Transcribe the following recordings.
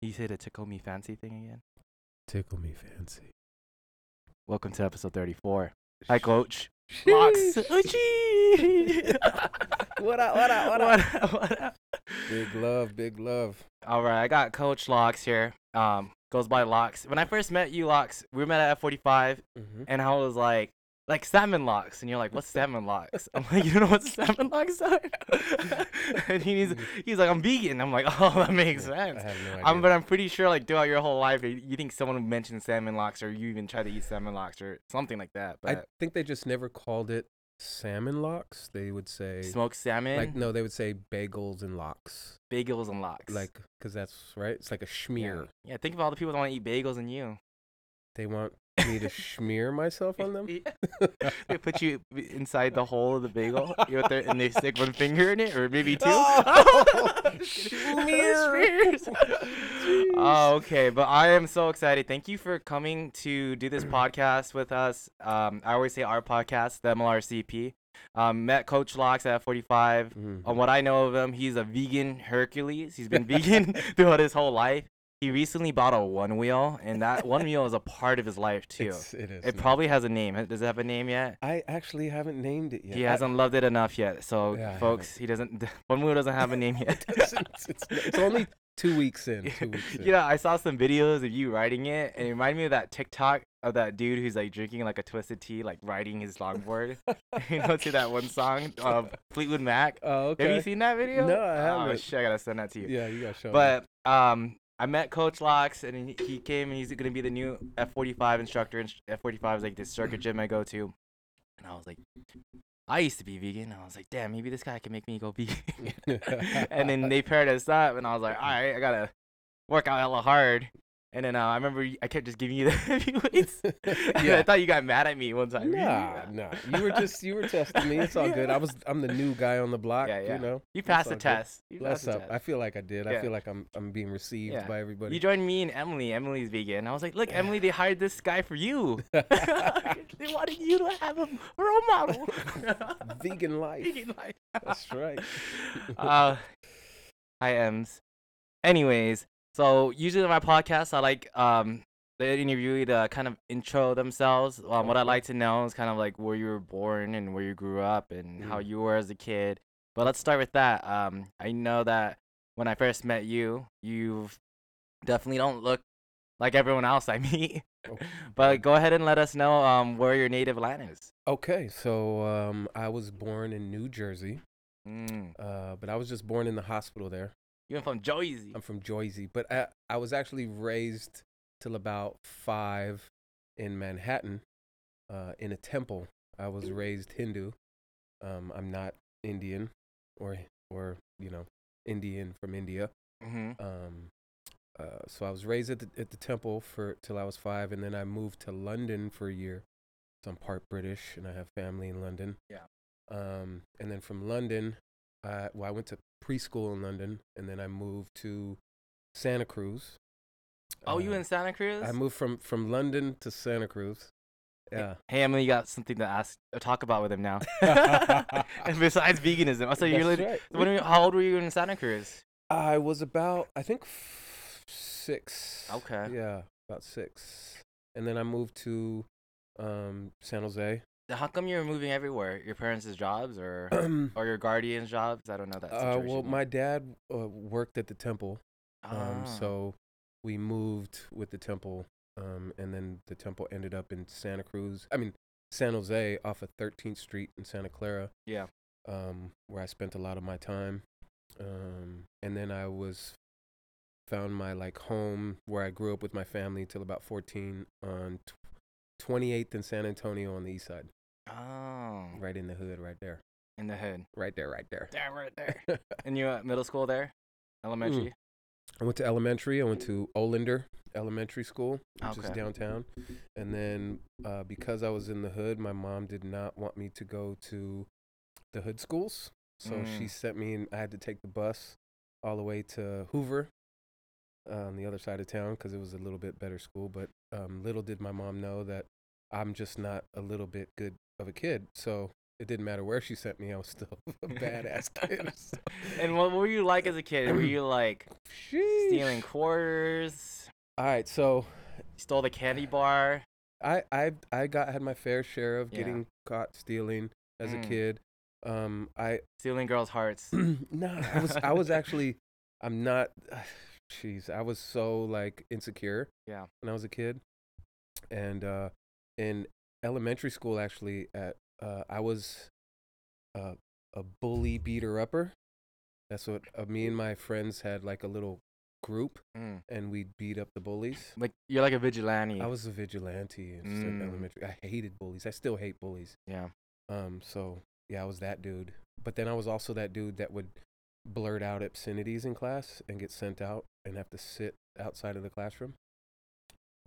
You say the tickle me fancy thing again. Tickle me fancy. Welcome to episode 34. Hi, Coach. Locks. Sheesh. what up? What up? What up? What up? Big love, big love. All right, I got Coach Locks here. Um, goes by Locks. When I first met you, Locks, we met at F45, Mm-hmm. and I was like, like salmon locks, and you're like, what's salmon locks? I'm like, you don't know what salmon locks are? and he's he's like, I'm vegan. I'm like, oh, that makes sense." I have no idea. Um, but I'm pretty sure, like, throughout your whole life, you think someone mentioned salmon locks, or you even try to eat salmon locks, or something like that. But I think they just never called it salmon locks. They would say smoked salmon, like no, they would say bagels and locks. bagels and locks. Like because that's right. It's like a yeah. schmear. Yeah, think of all the people that want to eat bagels and you. They want me to smear myself on them. they put you inside the hole of the bagel you know, and they stick one finger in it or maybe two. Oh, Smears. oh, okay. But I am so excited. Thank you for coming to do this podcast with us. Um, I always say our podcast, the MLRCP. Um, met Coach Locks at 45. Mhm. On what I know of him, he's a vegan Hercules. He's been vegan throughout his whole life. He recently bought a one wheel, and that one wheel is a part of his life too. It's- it is. It probably has a name. Does it have a name yet? I actually haven't named it yet. He I- hasn't loved it enough yet. So, Yeah, folks, he doesn't. One wheel doesn't have a name yet. it's, it's, it's only two weeks in. Two weeks in. you know, I saw some videos of you riding it, and it reminded me of that TikTok of that dude who's like drinking like a twisted tea, like riding his longboard. you know, to that one song of Fleetwood Mac. Oh, okay. Have you seen that video? No, I Oh haven't. Oh shit, I gotta send that to you. Yeah, you got to show me. But um, I met Coach Locks, and he, came, and he's gonna be the new F45 instructor. And F45 is like this circuit gym I go to, and I was like, I used to be vegan. I was like, damn, maybe this guy can make me go vegan. and then they paired us up, and I was like, all right, I gotta work out hella hard. And then uh, I remember I kept just giving you the heavyweights. And I thought you got mad at me one time. Nah, nah. You were just you were testing me. It's all good. I was I'm the new guy on the block. Yeah, yeah. You know. You passed the good. test. You Bless passed up. test. I feel like I did. Yeah. I feel like I'm I'm being received Yeah. by everybody. You joined me and Emily. Emily's vegan. I was like, look, Emily, they hired this guy for you. they wanted you to have a role model. Vegan life. Vegan life. That's right. uh, hi, Ems. Anyways, so usually on my podcast, I like um the interviewee to kind of intro themselves. Um, what I like to know is kind of like where you were born and where you grew up and how Mm. you were as a kid. But let's start with that. Um, I know that when I first met you, you definitely don't look like everyone else I meet. Oh, But go ahead and let us know um where your native land is. Okay, so um, I was born in New Jersey, Mm. uh, but I was just born in the hospital there. You're from Jersey. I'm from Jersey, but I, I was actually raised till about five in Manhattan, uh, in a temple. I was raised Hindu. Um, I'm not Indian, or or you know, Indian from India. Mm-hmm. Um, uh, so I was raised at the at the temple for till I was five, and then I moved to London for a year. So I'm part British, and I have family in London. Yeah. Um, and then from London, I well, I went to preschool in London, and then I moved to Santa Cruz. Oh, you Uh, in Santa Cruz? I moved from from London to Santa Cruz. Yeah. Hey Emily, you got something to ask, or talk about with him now. and besides veganism, I so you're That's lit- right. when how old were you in Santa Cruz? I was about, I think, f- six. Okay. Yeah, about six. And then I moved to um, San Jose. How come you're moving everywhere? Your parents' jobs or um, or your guardian's jobs? I don't know that uh, well, my dad uh, worked at the temple, um, Ah. so we moved with the temple, um, and then the temple ended up in Santa Cruz. I mean, San Jose, off of 13th Street in Santa Clara. yeah. um, where I spent a lot of my time. Um, and then I was found my like home where I grew up with my family till about 14 on tw- 28th in San Antonio on the east side, right in the hood, right there, in the hood. right there, right there. There, right there. and you at middle school there, elementary. I went to elementary. I went to Olinder Elementary School, which is downtown. And then uh, because I was in the hood, my mom did not want me to go to the hood schools. So she Mm. sent me, and I had to take the bus all the way to Hoover uh, on the other side of town because it was a little bit better school. But um, little did my mom know that I'm just not a little bit good of a kid. So it didn't matter where she sent me. I was still a badass kid. so- And what were you like as a kid? Were you like stealing quarters? All right, so Stole the candy bar? I I I got had my fair share of Yeah. getting caught stealing as Mm. a kid. Um, I Stealing girls' hearts? no, I was I was actually I'm not. Jeez, I was so like insecure. Yeah. When I was a kid, and uh, in elementary school, actually, at uh, I was uh, a bully beater upper. That's what uh, me and my friends had like a little group, Mm. and we'd beat up the bullies. Like you're like a vigilante. I was a vigilante in Mm. elementary. I hated bullies. I still hate bullies. yeah. Um, so yeah, I was that dude. But then I was also that dude that would blurt out obscenities in class and get sent out and have to sit outside of the classroom.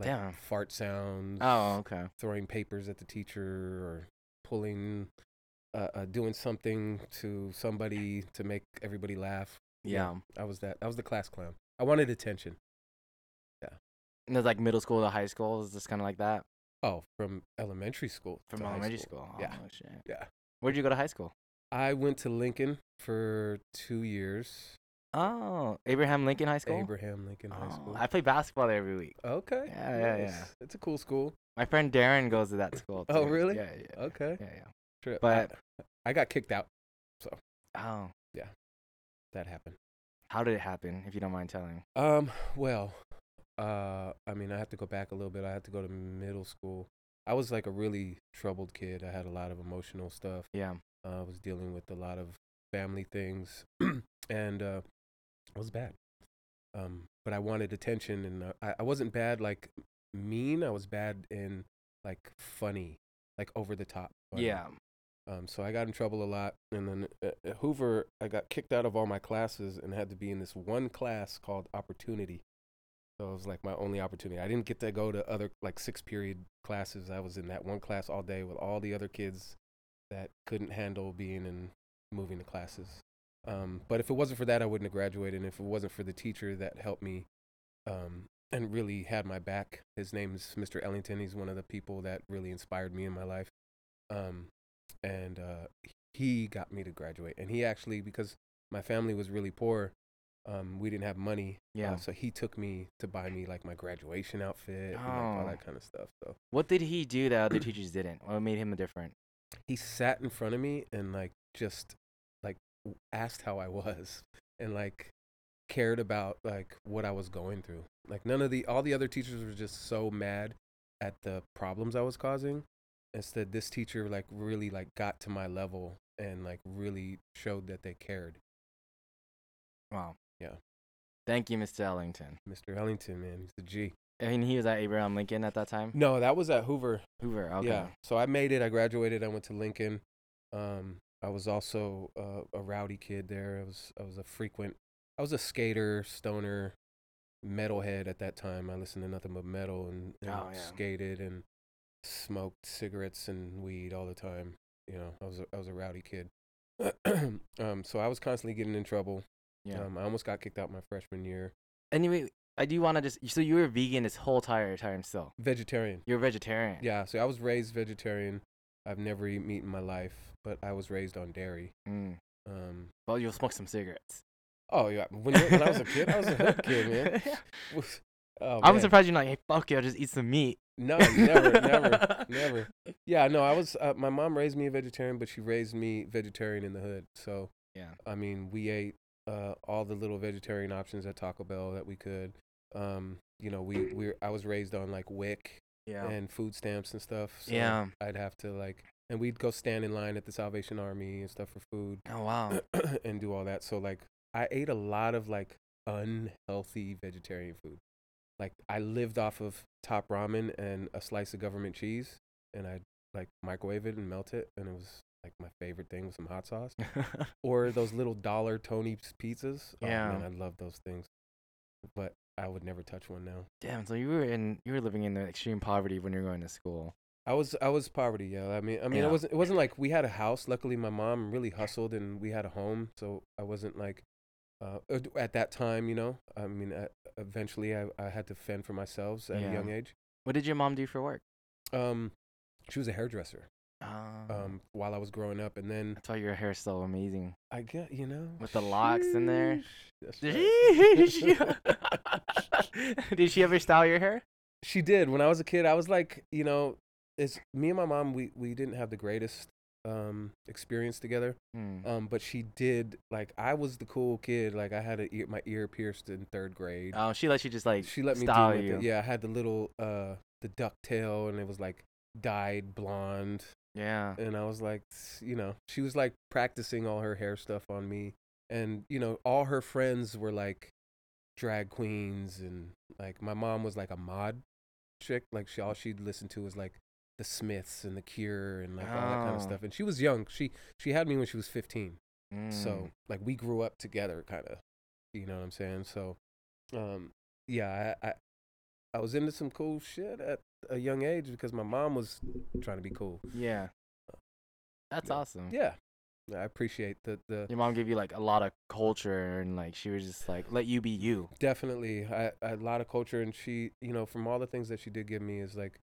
Like Damn. fart sounds. Oh, okay. Throwing papers at the teacher or pulling, uh, uh, doing something to somebody to make everybody laugh. Yeah. I was that. I was the class clown. I wanted attention. Yeah. And it's like middle school to high school. Is just kind of like that Oh, from elementary school. from elementary school. Yeah. Oh, shit. Yeah. Where'd you go to high school? I went to Lincoln for two years. Oh, Abraham Lincoln High School. Abraham Lincoln High Oh, School. I play basketball there every week. Okay. Yeah, yeah, yeah. It's a cool school. My friend Darren goes to that school. Oh, too. really? Yeah, yeah, Okay. yeah, yeah. Sure. But- I, I got kicked out. So. Oh, Yeah. That happened. how did it happen? If you don't mind telling. Um. Well, uh, I mean, I have to go back a little bit. I had to go to middle school. I was like a really troubled kid. I had a lot of emotional stuff. Yeah. Uh, I was dealing with a lot of family things, and uh, it was bad. Um, but I wanted attention, and uh, I, I wasn't bad like mean. I was bad in like funny, like over the top. funny. Yeah. Um, so I got in trouble a lot, and then at at Hoover, I got kicked out of all my classes and had to be in this one class called Opportunity. So it was like my only opportunity. I didn't get to go to other like six period classes. I was in that one class all day with all the other kids that couldn't handle being in moving to classes. Um, but if it wasn't for that, I wouldn't have graduated. And if it wasn't for the teacher that helped me um, and really had my back, his name is Mr. Ellington. He's one of the people that really inspired me in my life. Um, and uh, he got me to graduate. And he actually, because my family was really poor, um, we didn't have money. Yeah. Uh, so he took me to buy me like my graduation outfit and like, all Oh. that kind of stuff. So What did he do that other teachers didn't? What made him different? he sat in front of me and like just asked how I was and like cared about like what I was going through. Like none of the all the other teachers were just so mad at the problems I was causing. Instead, this teacher like really like got to my level and like really showed that they cared. Wow. Yeah. Thank you, Mr. Ellington. Mr. Ellington, man, he's the G. Mean, he was at Abraham Lincoln at that time. No, that was at Hoover. Hoover. Okay. Yeah. So I made it. I graduated. I went to Lincoln. Um, I was also uh, a rowdy kid there. I was I was a frequent. I was a skater, stoner, metalhead at that time. I listened to nothing but metal and, and Oh, yeah. skated and smoked cigarettes and weed all the time. You know, I was a, I was a rowdy kid. um, so I was constantly getting in trouble. Yeah. Um, I almost got kicked out my freshman year. anyway, I do want to just. So you were vegan this whole entire time still. Vegetarian. You're a vegetarian. Yeah. So I was raised vegetarian. I've never eaten meat in my life, but I was raised on dairy. Mm. Um, Well, you'll smoke some cigarettes. oh yeah, when, when I was a kid, I was a hood kid, man. Oh, I'm man. surprised you're not. Hey, fuck you. I'll just eat some meat. No, never, never, never. Yeah, no, I was. Uh, my mom raised me a vegetarian, but she raised me vegetarian in the hood. So Yeah. I mean, we ate uh, all the little vegetarian options at Taco Bell that we could. Um, you know, we we I was raised on like WIC Yeah. and food stamps and stuff. So Yeah. I'd have to like, and we'd go stand in line at the Salvation Army and stuff for food. Oh wow. and do all that. So like I ate a lot of like unhealthy vegetarian food. Like I lived off of top ramen and a slice of government cheese and I'd like microwave it and melt it and it was like my favorite thing with some hot sauce. Or those little dollar Tony's pizzas. Oh, Yeah. man, I love those things. But I would never touch one now. Damn. So you were in. You were living in the extreme poverty when you were going to school. I was I was poverty, yeah. I mean I mean Yeah. it wasn't it wasn't like we had a house. Luckily my mom really hustled and we had a home, so I wasn't like uh, uh, at that time, you know. I mean uh, eventually I I had to fend for myself at Yeah. a young age. What did your mom do for work? Um she was a hairdresser. Oh. um, while I was growing up, and then That's why your hair's so amazing. I get you know With the locks in there. Did right. she, did she ever style your hair? She did. When I was a kid, I was like, you know, it's me and my mom. We we didn't have the greatest um experience together. Hmm. Um, but she did like I was the cool kid. Like I had a ear, my ear pierced in third grade. Oh, she let you just like she let me style do you. thing. Yeah, I had the little uh the duck tail, and it was like dyed blonde. Yeah. and I was like, you know, she was like practicing all her hair stuff on me, and you know, all her friends were like drag queens, and like my mom was like a mod chick, like she all she'd listen to was like the Smiths and the Cure and like all that kind Oh. of stuff, and she was young. She she had me when she was fifteen, so Mm. like we grew up together, kind of, you know what I'm saying? So, um, yeah, I, I I was into some cool shit at a young age because my mom was trying to be cool. Yeah. That's Yeah. awesome. Yeah, I appreciate the the Your mom gave you like a lot of culture and like she was just like let you be you. definitely I, I, a lot of culture, and she, you know, from all the things that she did give me is like,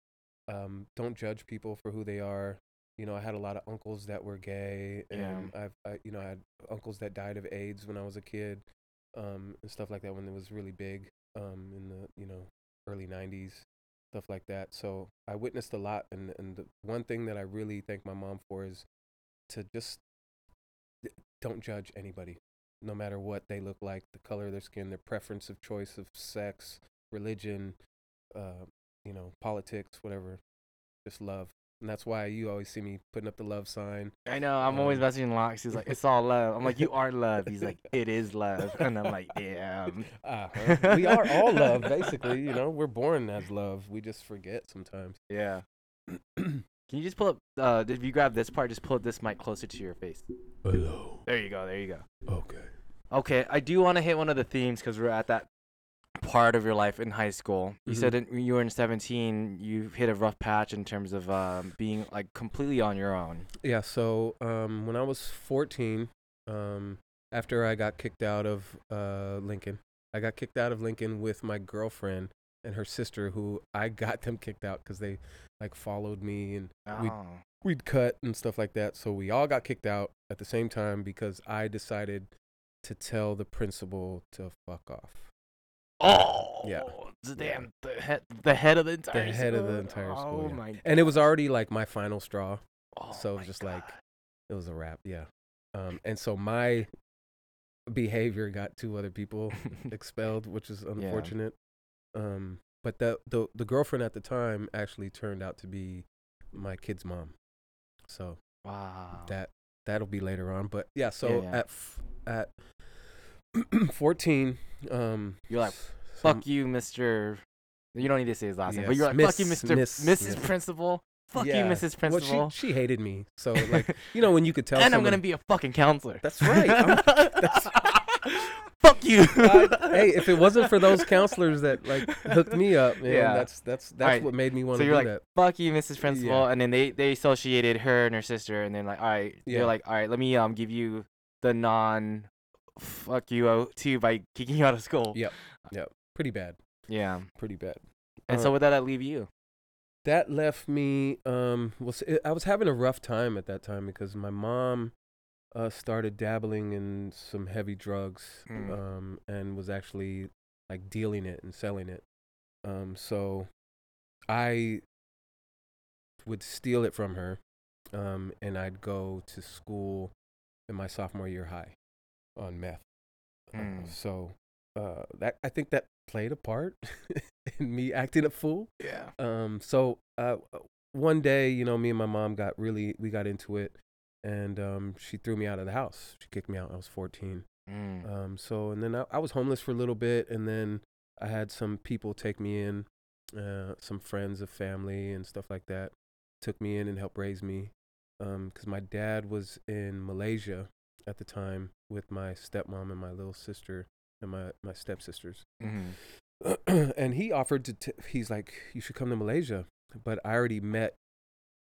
um, don't judge people for who they are. You know, I had a lot of uncles that were gay, Yeah. and I've, I, you know, I had uncles that died of AIDS when I was a kid, um, and stuff like that when it was really big, um, in the you know early '90s, stuff like that. So I witnessed a lot, and and the one thing that I really thank my mom for is to just don't judge anybody no matter what they look like, the color of their skin, their preference of choice of sex, religion, uh, you know, politics, whatever. Just love. And that's why you always see me putting up the love sign. I know. I'm always Um, messaging Locks. He's like, "It's all love." I'm like, "You are love." He's like, "It is love," and I'm like, "Yeah." Uh-huh. we are all love, basically. You know, we're born as love. We just forget sometimes. Yeah. Can you just pull up? Uh, if you grab this part, just pull up this mic closer to your face. Hello. There you go. There you go. Okay. Okay, I do want to hit one of the themes because we're at that part of your life in high school. You said Mhm. in, when you were in 17, you hit a rough patch in terms of um, being like completely on your own. Yeah, so um, when I was 14, um, after I got kicked out of uh, Lincoln, I got kicked out of Lincoln with my girlfriend and her sister, who I got them kicked out because they like followed me and We- Oh. we'd cut and stuff like that. So we all got kicked out at the same time because I decided to tell the principal to fuck off. Oh. Yeah. the Damn. The head. The head of the entire. The head of the school? entire school, Oh yeah. my. And it was already like my final straw. Oh so it was just like- It was a wrap, yeah. Um, and so my behavior got two other people expelled, which is unfortunate. Yeah. Um, but the, the the girlfriend at the time actually turned out to be my kid's mom. So wow. that that'll be later on. But yeah, so Oh. yeah. at f- at 14, um, You're like, Fuck you, Mister. You don't need to say his last name, but you're like, Miss- fuck you, Mister, Miss Mrs. Principal. Fuck Yeah. you, Mrs. Well, Principal. she she hated me. So like you know when you could tell. and I'm someone, gonna be a fucking counselor. That's right. I'm- that's- Fuck you. I- hey, if it wasn't for those counselors that like hooked me up, man, Yeah. that's that's that's Alright, what made me want so to you're do like, that. fuck you, Mrs. Principal, and then they they associated her and her sister, and then like, all right, Yeah. they're like, all right, let me um give you the non fuck you out too by kicking you out of school. Yep. Pretty bad, Yeah. pretty bad. And Uh, so did that leave you? that left me um well i was having a rough time at that time because my mom uh started dabbling in some heavy drugs Mm. um and was actually like dealing it and selling it um so i would steal it from her um and i'd go to school in my sophomore year high on meth Uh, Mm. so uh that i think that played a part in me acting a fool Yeah. um, so uh, one day, you know, me and my mom got really, we got into it, and um, she threw me out of the house. She kicked me out. I was 14. Mm. Um, so and then I, I was homeless for a little bit, and then I had some people take me in, uh, some friends of family and stuff like that, took me in and helped raise me, because my dad was in Malaysia at the time with my stepmom and my little sister and my my stepsisters. Mhm. and he offered to t- he's like you should come to malaysia but i already met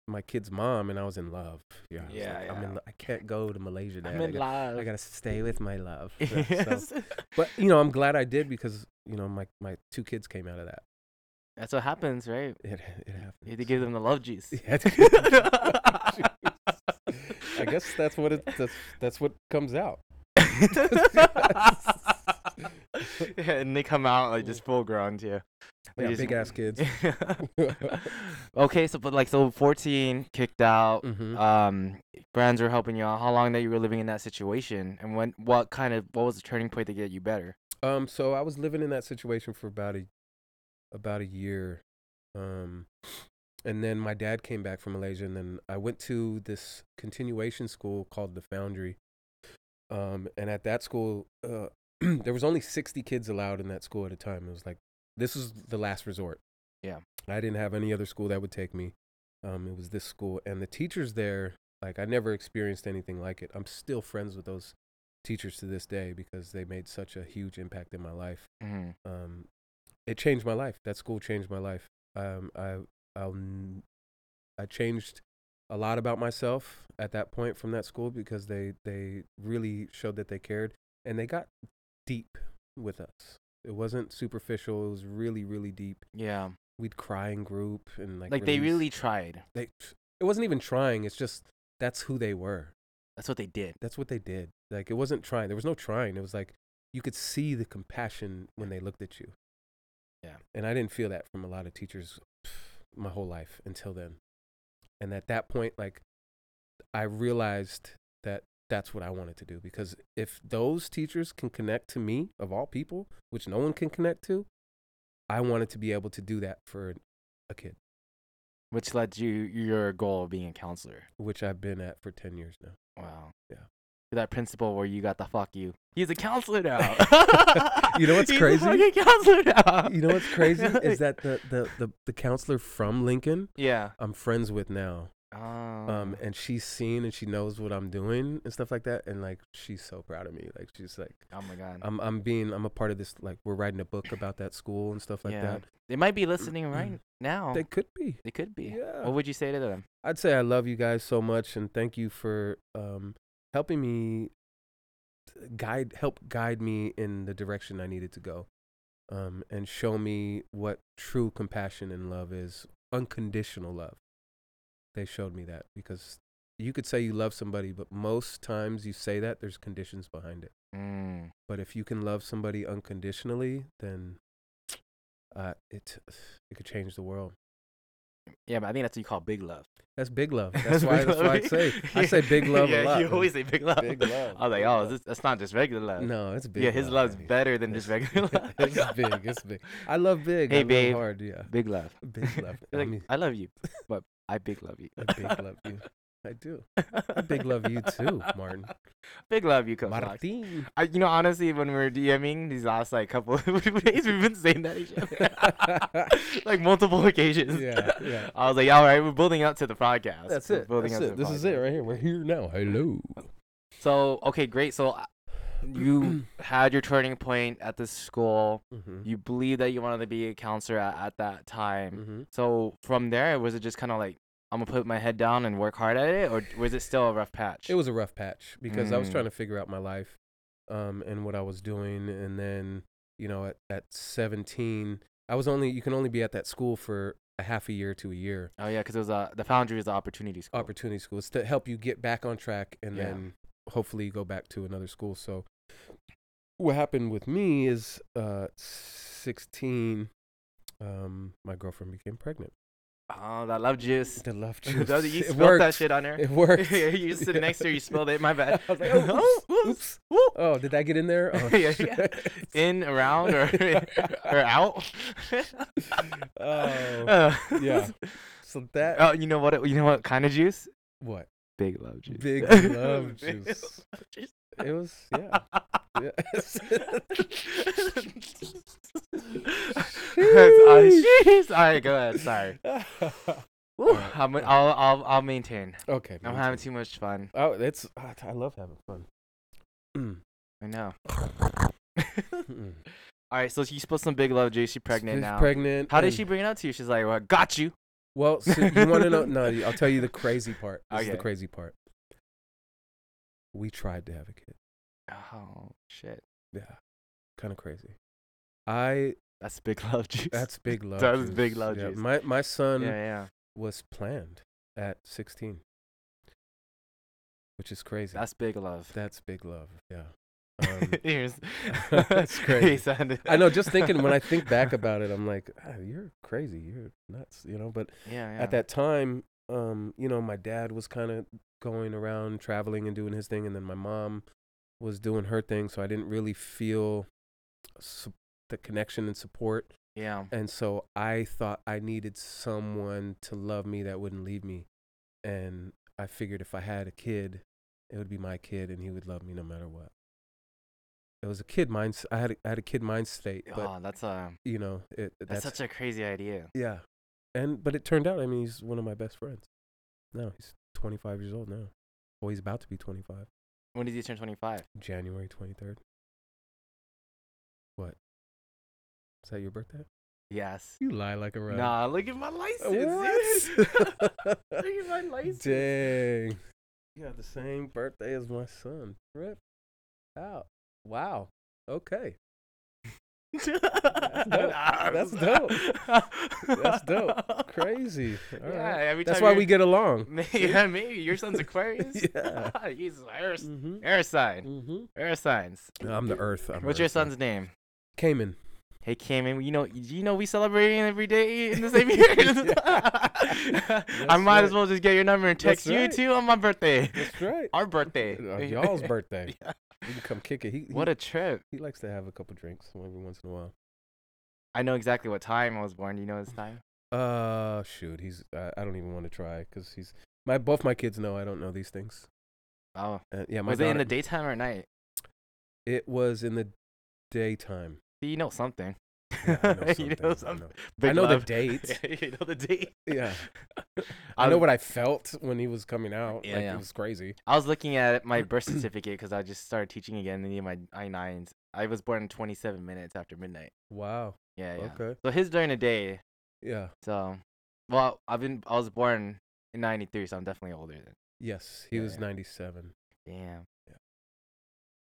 my kid's mom and i was in love yeah, I Yeah, like, I'm in, lo- i can't go to malaysia Dad. I'm I, in got, love. I gotta stay with my love So- Yes. but you know i'm glad i did because you know my, my two kids came out of that That's what happens, right? it, it happened You had to give them the love juice. You had to give them the love juice. Guess that's what it that's that's what comes out. Yeah, and they come out like just full grown too. Yeah, big ass kids. okay, so but like so 14 kicked out. hmm Um, friends were helping you out. How long that you were living in that situation, and when what kind of what was the turning point to get you better? Um, so I was living in that situation for about a about a year. Um, and then my dad came back from Malaysia, and then I went to this continuation school called the Foundry. Um, and at that school, uh, there was only sixty kids allowed in that school at a time. It was like this was the last resort. Yeah. I didn't have any other school that would take me. Um, it was this school, and the teachers there, like I never experienced anything like it. I'm still friends with those teachers to this day because they made such a huge impact in my life. Mm-hmm. Um, it changed my life. That school changed my life. Um, I N- I changed a lot about myself at that point from that school because they they really showed that they cared and they got deep with us. It wasn't superficial. It was really really deep. Yeah, We'd cry in group and like like, they really tried. they it wasn't even trying. It's just that's who they were. That's what they did. That's what they did. Like it wasn't trying. There was no trying. It was like you could see the compassion when they looked at you. Yeah. And I didn't feel that from a lot of teachers my whole life until then. And at that point like I realized that that's what I wanted to do because if those teachers can connect to me of all people, which no one can connect to, I wanted to be able to do that for a kid, Which led to your goal of being a counselor. which I've been at for 10 years now. Wow. Yeah. That principal where you got the fuck you. He's a counselor now. You know what's He's crazy? A fucking counselor now. You know what's crazy is that the, the, the, the counselor from Lincoln yeah. I'm friends with now. Oh. Um, and she's seen and she knows what I'm doing and stuff like that. And like, she's so proud of me. Like, she's like, oh my god. I'm, I'm being, I'm a part of this. Like, we're writing a book about that school and stuff like yeah. that. They might be listening right now. They could be. They could be. Yeah. What would you say to them? I'd say I love you guys so much and thank you for um, helping me guide, help guide me in the direction I needed to go. Um, and show me what true compassion and love is unconditional love. They showed me that because you could say you love somebody, but most times you say that there's conditions behind it. Mm. But if you can love somebody unconditionally, then uh, it it could change the world. Yeah, but I think that's what you call big love. That's big love. That's why. That's why I say I say big love yeah, a lot. You always say big love. Big love, I was like, oh, this, that's not just regular love. No, it's big. yeah, his love, love's baby. better than just regular love. it's big. It's big. I love big. Hey, I babe. hard. Yeah, Big love. big love. You're I like, mean, I love you, but I big love you. I big love you. I do. I big love you too, Martin. Big love you, Coach. Martin. I, you know, honestly, when we were DMing these last like couple of days, we've been saying that each other, like multiple occasions. Yeah, yeah. I was like, all right, we're building up to the podcast. That's We're it. building That's up to it. This is it right here. We're here now. Hello. So okay, great. So uh, you had your turning point at this school. hmm You believe that you wanted to be a counselor at, at that time. hmm So from there, was it just kind of like I'm gonna put my head down and work hard at it, or was it still a rough patch? It was a rough patch because I was Mm. trying to figure out my life, um, and what I was doing, and then you know, at at 17, I was only you can only be at that school for a half a year to a year. Oh yeah, because it was a the Foundry is the opportunity school. Opportunity school is to help you get back on track, and Yeah. then hopefully go back to another school. So, what happened with me is, uh, 16, um, my girlfriend became pregnant. Oh, that love juice. The love juice. you it spilled worked. that shit on her. It worked. you sitting next to her, you spilled it. My bad. I was like, oh, oops, oops. Oh, did that get in there? Oh, Yeah, yeah. In, around, or or out. Oh, Uh, yeah. So that Oh, you know what? You know what kind of juice? what? Big love juice. Big love juice. It was yeah. Yes. Jeez. All right, go ahead. Sorry. I'm, I'll, I'll, I'll maintain. okay. I'm having too. much fun. Oh, it's ah, I love having fun. Mm, I know. mm. All right, so you spilled some big love. She's pregnant She's now. Pregnant. How did she bring it up to you? She's like, "Well, got you." Well, so you want to know? No, I'll tell you the crazy part. This is the crazy part. We tried to have a kid. Oh shit, Yeah, kind of crazy. I that's big love juice. that's big love. That was juice. big love Yeah, juice. My my son yeah, yeah. was planned at 16. which is crazy. That's big love. That's big love. Yeah. Um, That's crazy. I know. Just thinking when I think back about it, I'm like, ah, you're crazy. You're nuts. You know. But yeah, yeah. at that time, um, you know, my dad was kind of going around traveling and doing his thing, and then my mom was doing her thing. So I didn't really feel su- the connection and support. yeah. And so I thought I needed someone to love me that wouldn't leave me. And I figured if I had a kid, it would be my kid and he would love me no matter what. It was a kid mind I had a, I had a kid mind state, but oh, that's a you know, it that's, that's, such a crazy idea. yeah. And but it turned out I mean he's one of my best friends. No, he's 25 years old now. Well, he's about to be 25. When did he turn 25? January 23rd. What? Is that your birthday? Yes. You lie like a rat. Nah, look at my license. What? look at my license. Dang. You got the same birthday as my son. Rip out. Wow. Okay. That's dope. That's dope. Crazy. All yeah, right. That's why we get along. Maybe, yeah, maybe your son's Aquarius. Yeah. he's air, Mm-hmm. air sign. Mm-hmm. Air signs. I'm the Earth. I'm What's your Earth sign. son's name? Cayman. Hey, Cayman. You know, you know, we celebrating every day in the same year. I might as well just get your number and text you too on my birthday. That's right. Our birthday. Uh, y'all's birthday. Yeah. You can come kick it. He, he, What a trip. he likes to have a couple drinks every once in a while. I know exactly what time I was born. Do you know his time? Uh, shoot. He's. I I don't even want to try because he's. My both my kids know I don't know these things. Oh, Uh, yeah, my was it in the daytime or night? It was in the daytime. You know something. Yeah, I know you know I know. I know the date. you know the date. Yeah. I know um, what I felt when he was coming out. Yeah, like yeah. it was crazy. I was looking at my birth certificate because I just started teaching again and need my I nines. I was born 27 minutes after midnight. Wow. Yeah, yeah. Okay. So his during the day. Yeah. So, well, I've been I was born in '93, so I'm definitely older than. Yes, he Yeah, was yeah. 97. Damn.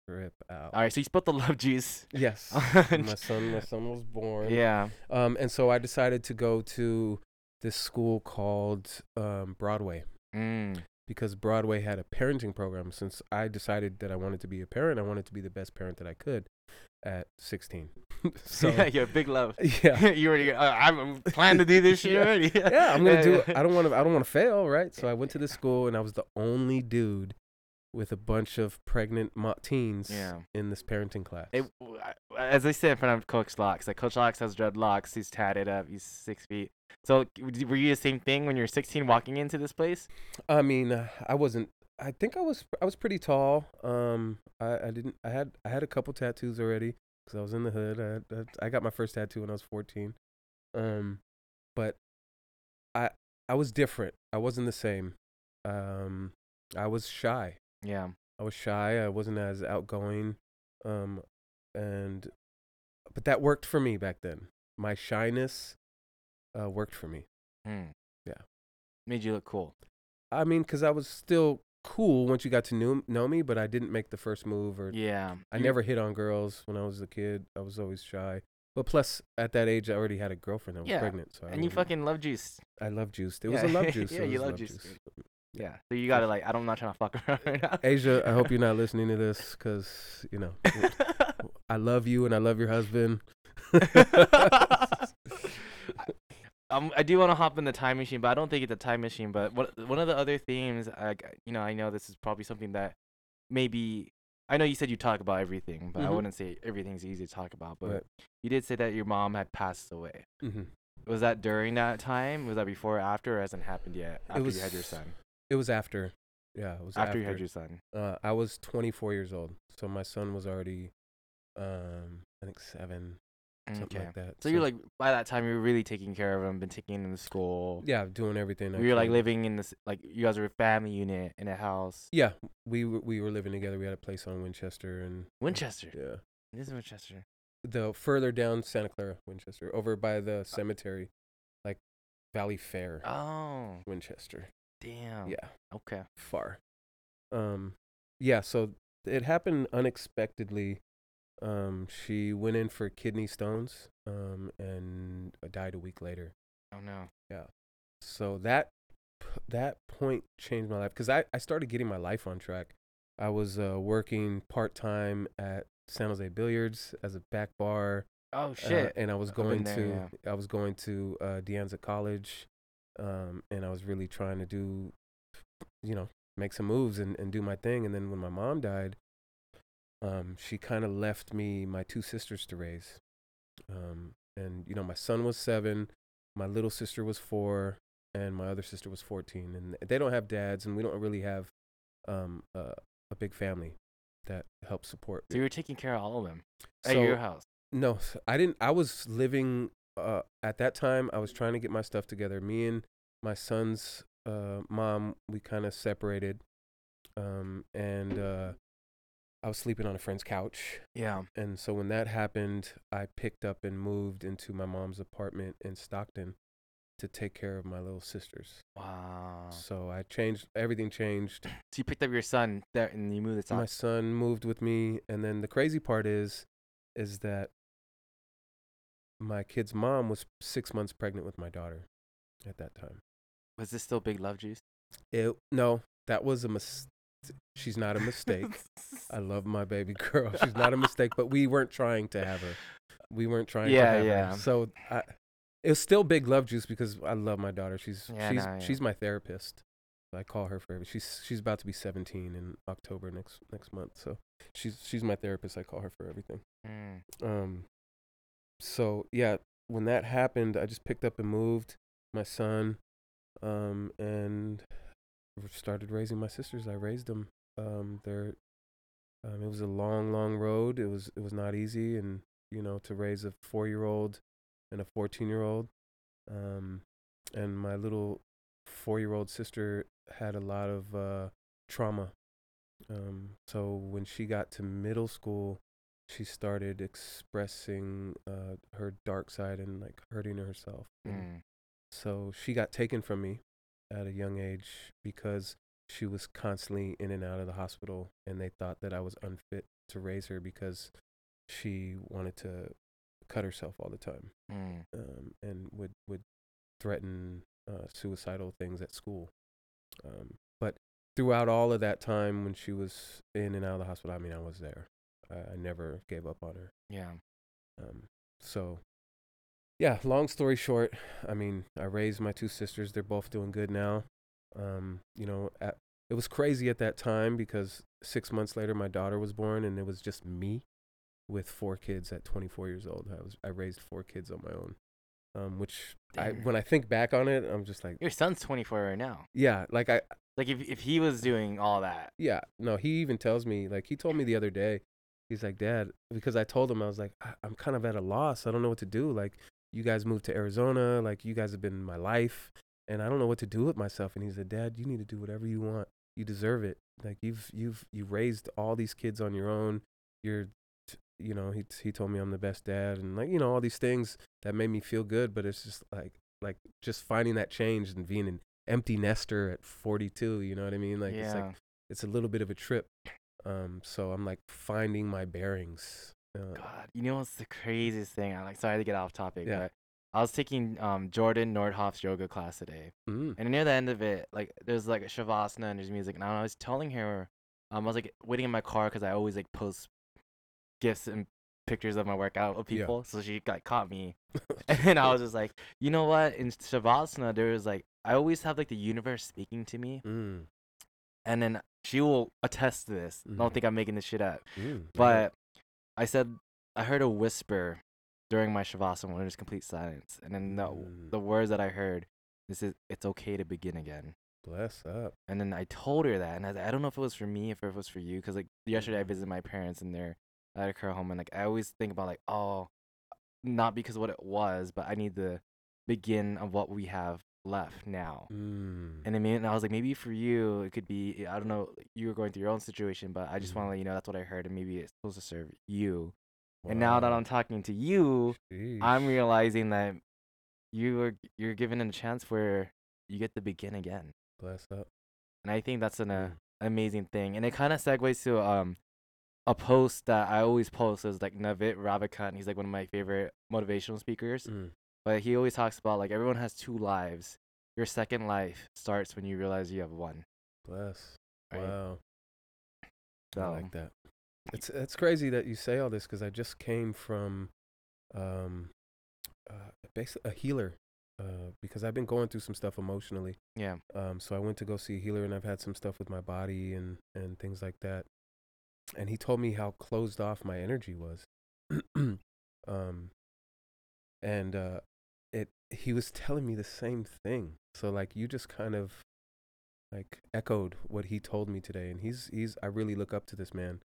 Rip out. All right, so you spilled the love juice. Yes. my son, my son was born. Yeah. Um, and so I decided to go to this school called um, Broadway Mm. because Broadway had a parenting program. Since I decided that I wanted to be a parent, I wanted to be the best parent that I could at 16. so yeah, yeah, big love. yeah. you already. Uh, I'm planning to do this shit Yeah. already. yeah, I'm gonna do. it. I don't want to. I don't want to fail, right? So I went to this school, and I was the only dude with a bunch of pregnant teens Yeah. in this parenting class. It, as I said in front of Coach Locks, like Coach Locks has dreadlocks. He's tatted up. He's six feet. So were you the same thing when you were 16 walking into this place? I mean, uh, I wasn't. I think I was. I was pretty tall. Um, I, I didn't. I had. I had a couple tattoos already because I was in the hood. I, I I got my first tattoo when I was 14. Um, but I I was different. I wasn't the same. Um, I was shy. Yeah. I was shy. I wasn't as outgoing. Um, and but that worked for me back then. My shyness uh, worked for me. Hmm. Yeah. Made you look cool. I mean, because I was still cool once you got to know, know me, but I didn't make the first move or Yeah. I You- never hit on girls when I was a kid. I was always shy. But plus, at that age, I already had a girlfriend that was Yeah, pregnant. So I And you fucking love juice. I love juice. It was a love juice. Yeah, you was love juice. Yeah. So you gotta like. I'm not trying to fuck around right now. Asia, I hope you're not listening to this because, you know, I love you and I love your husband. um, I do want to hop in the time machine, but I don't think it's a time machine. But what one of the other themes, like you know, I know this is probably something that maybe I know you said you talk about everything, but I Mhm. wouldn't say everything's easy to talk about. But Right. you did say that your mom had passed away. hmm Was that during that time? Was that before or after? Or hasn't happened yet? After you had your son. It was after. Yeah, it was After, you had your son. Uh, I was 24 years old, so my son was already, um, I think seven, something Okay. like that. So you're like by that time you were really taking care of him, been taking him to school. yeah, doing everything. We were like living in this like you guys were a family unit in a house. Yeah, we were, we were living together. We had a place on Winchester and Winchester. yeah, This is Winchester. the further down Santa Clara, Winchester, over by the cemetery, like Valley Fair, Oh, Winchester. Damn. Yeah, Okay. far. Um, yeah. So it happened unexpectedly. Um, she went in for kidney stones. Um, and died a week later. Oh no. Yeah. So that that point changed my life because I, I started getting my life on track. I was uh, working part time at San Jose Billiards as a back bar, Oh uh, shit. and I was going there, to I was going to uh, De Anza College, um, and I was really trying to do, you know, make some moves and, and do my thing. And then when my mom died, um, she kind of left me my two sisters to raise, um, and you know my son was seven, my little sister was four, and my other sister was fourteen, and they don't have dads, and we don't really have um, uh, a big family that helps support. so you were taking care of all of them at So- your house. No, I didn't. I was living uh, at that time. I was trying to get my stuff together. Me and my son's uh, mom, we kind of separated, um, and uh, I was sleeping on a friend's couch. Yeah. And so when that happened, I picked up and moved into my mom's apartment in Stockton to take care of my little sisters. Wow. So I changed. Everything changed. So you picked up your son there and you moved the my son moved with me and then the crazy part is is that my kid's mom was six months pregnant with my daughter at that time Was this still big love juice? it, no that was a mistake. she's not a mistake i love my baby girl she's not a mistake but we weren't trying to have her we weren't trying to Yeah, have yeah. her so I, it was still big love juice because i love my daughter she's Yeah, she's no, yeah. she's my therapist I call her for every. She's she's about to be 17 in October next next month. So she's she's my therapist. I call her for everything. Mm. Um, so yeah, when that happened, I just picked up and moved my son, um, and started raising my sisters. I raised them. Um, they're, um, it was a long, long road. It was it was not easy, and you know, to raise a four year old and a fourteen year old, um, and my little four year old sister had a lot of uh, trauma. Um, so when she got to middle school, she started expressing uh, her dark side and like hurting herself. Mm. So she got taken from me at a young age because she was constantly in and out of the hospital, and they thought that I was unfit to raise her because she wanted to cut herself all the time Mm. um, and would would threaten uh, suicidal things at school. Um, but throughout all of that time, when she was in and out of the hospital, I mean, I was there. I, I never gave up on her. Yeah. Um, so, yeah. Long story short, I mean, I raised my two sisters. They're both doing good now. Um, you know, at, it was crazy at that time because six months later, my daughter was born, and it was just me with four kids at 24 years old. I was I raised four kids on my own. Um, which I when I think back on it, I'm just like, Your son's 24 right now. yeah, like I Like if if he was doing all that. Yeah, no, he even tells me, like, he told me the other day, he's like, Dad, because I told him, I was like, I- I'm kind of at a loss. I don't know what to do. Like, you guys moved to Arizona, like, you guys have been my life, and I don't know what to do with myself. And he said, Dad, you need to do whatever you want. You deserve it. Like, you've, you've, you raised all these kids on your own. You're, you know, he, he told me I'm the best dad, and like, you know, all these things that made me feel good, but it's just like, like, just finding that change and being an empty nester at 42, you know what I mean? Like, yeah. it's like, it's a little bit of a trip. Um, so I'm like finding my bearings. Uh, God, you know what's the craziest thing? I'm like sorry to get off topic, Yeah. but I was taking um Jordan Nordhoff's yoga class today, mm, and near the end of it, like there's like a shavasana and there's music, and I was telling her, um, I was like waiting in my car because I always like post gifts and pictures of my workout of Yeah. people, so she like caught me, and I was just like, you know what? In shavasana, there was like I always have like the universe speaking to me, mm, and then she will attest to this. Mhm. Don't think I'm making this shit up. mm, But I said I heard a whisper during my shavasana when there's complete silence, and then the Mm. the words that I heard, this is it's okay to begin again. bless up. And then I told her that, and I, I don't know if it was for me, if it was for you, because like yesterday I Mhm. visited my parents and they're at her home, and like I always think about like oh, not because of what it was, but I need the begin of what we have left now. Mm, And I mean, and I was like, maybe for you, it could be, I don't know, you were going through your own situation, but I just want to let you know that's what I heard, and maybe it's supposed to serve you. And now that I'm talking to you, I'm realizing that you are you're given a chance where you get to begin again. bless up. And I think that's an uh, Mm. amazing thing. And it kind of segues to um a post that I always post is like Naval Ravikant. He's like one of my favorite motivational speakers. Mm, But he always talks about like everyone has two lives. your second life starts when you realize you have one. Bless. Right. Wow. I like that. It's it's crazy that you say all this because I just came from, um, uh, basically a healer, uh, because I've been going through some stuff emotionally. yeah, Um, so I went to go see a healer, and I've had some stuff with my body and and things like that. And he told me how closed off my energy was. um, and uh, it he was telling me the same thing. So like you just kind of like echoed what he told me today, and he's he's I really look up to this man,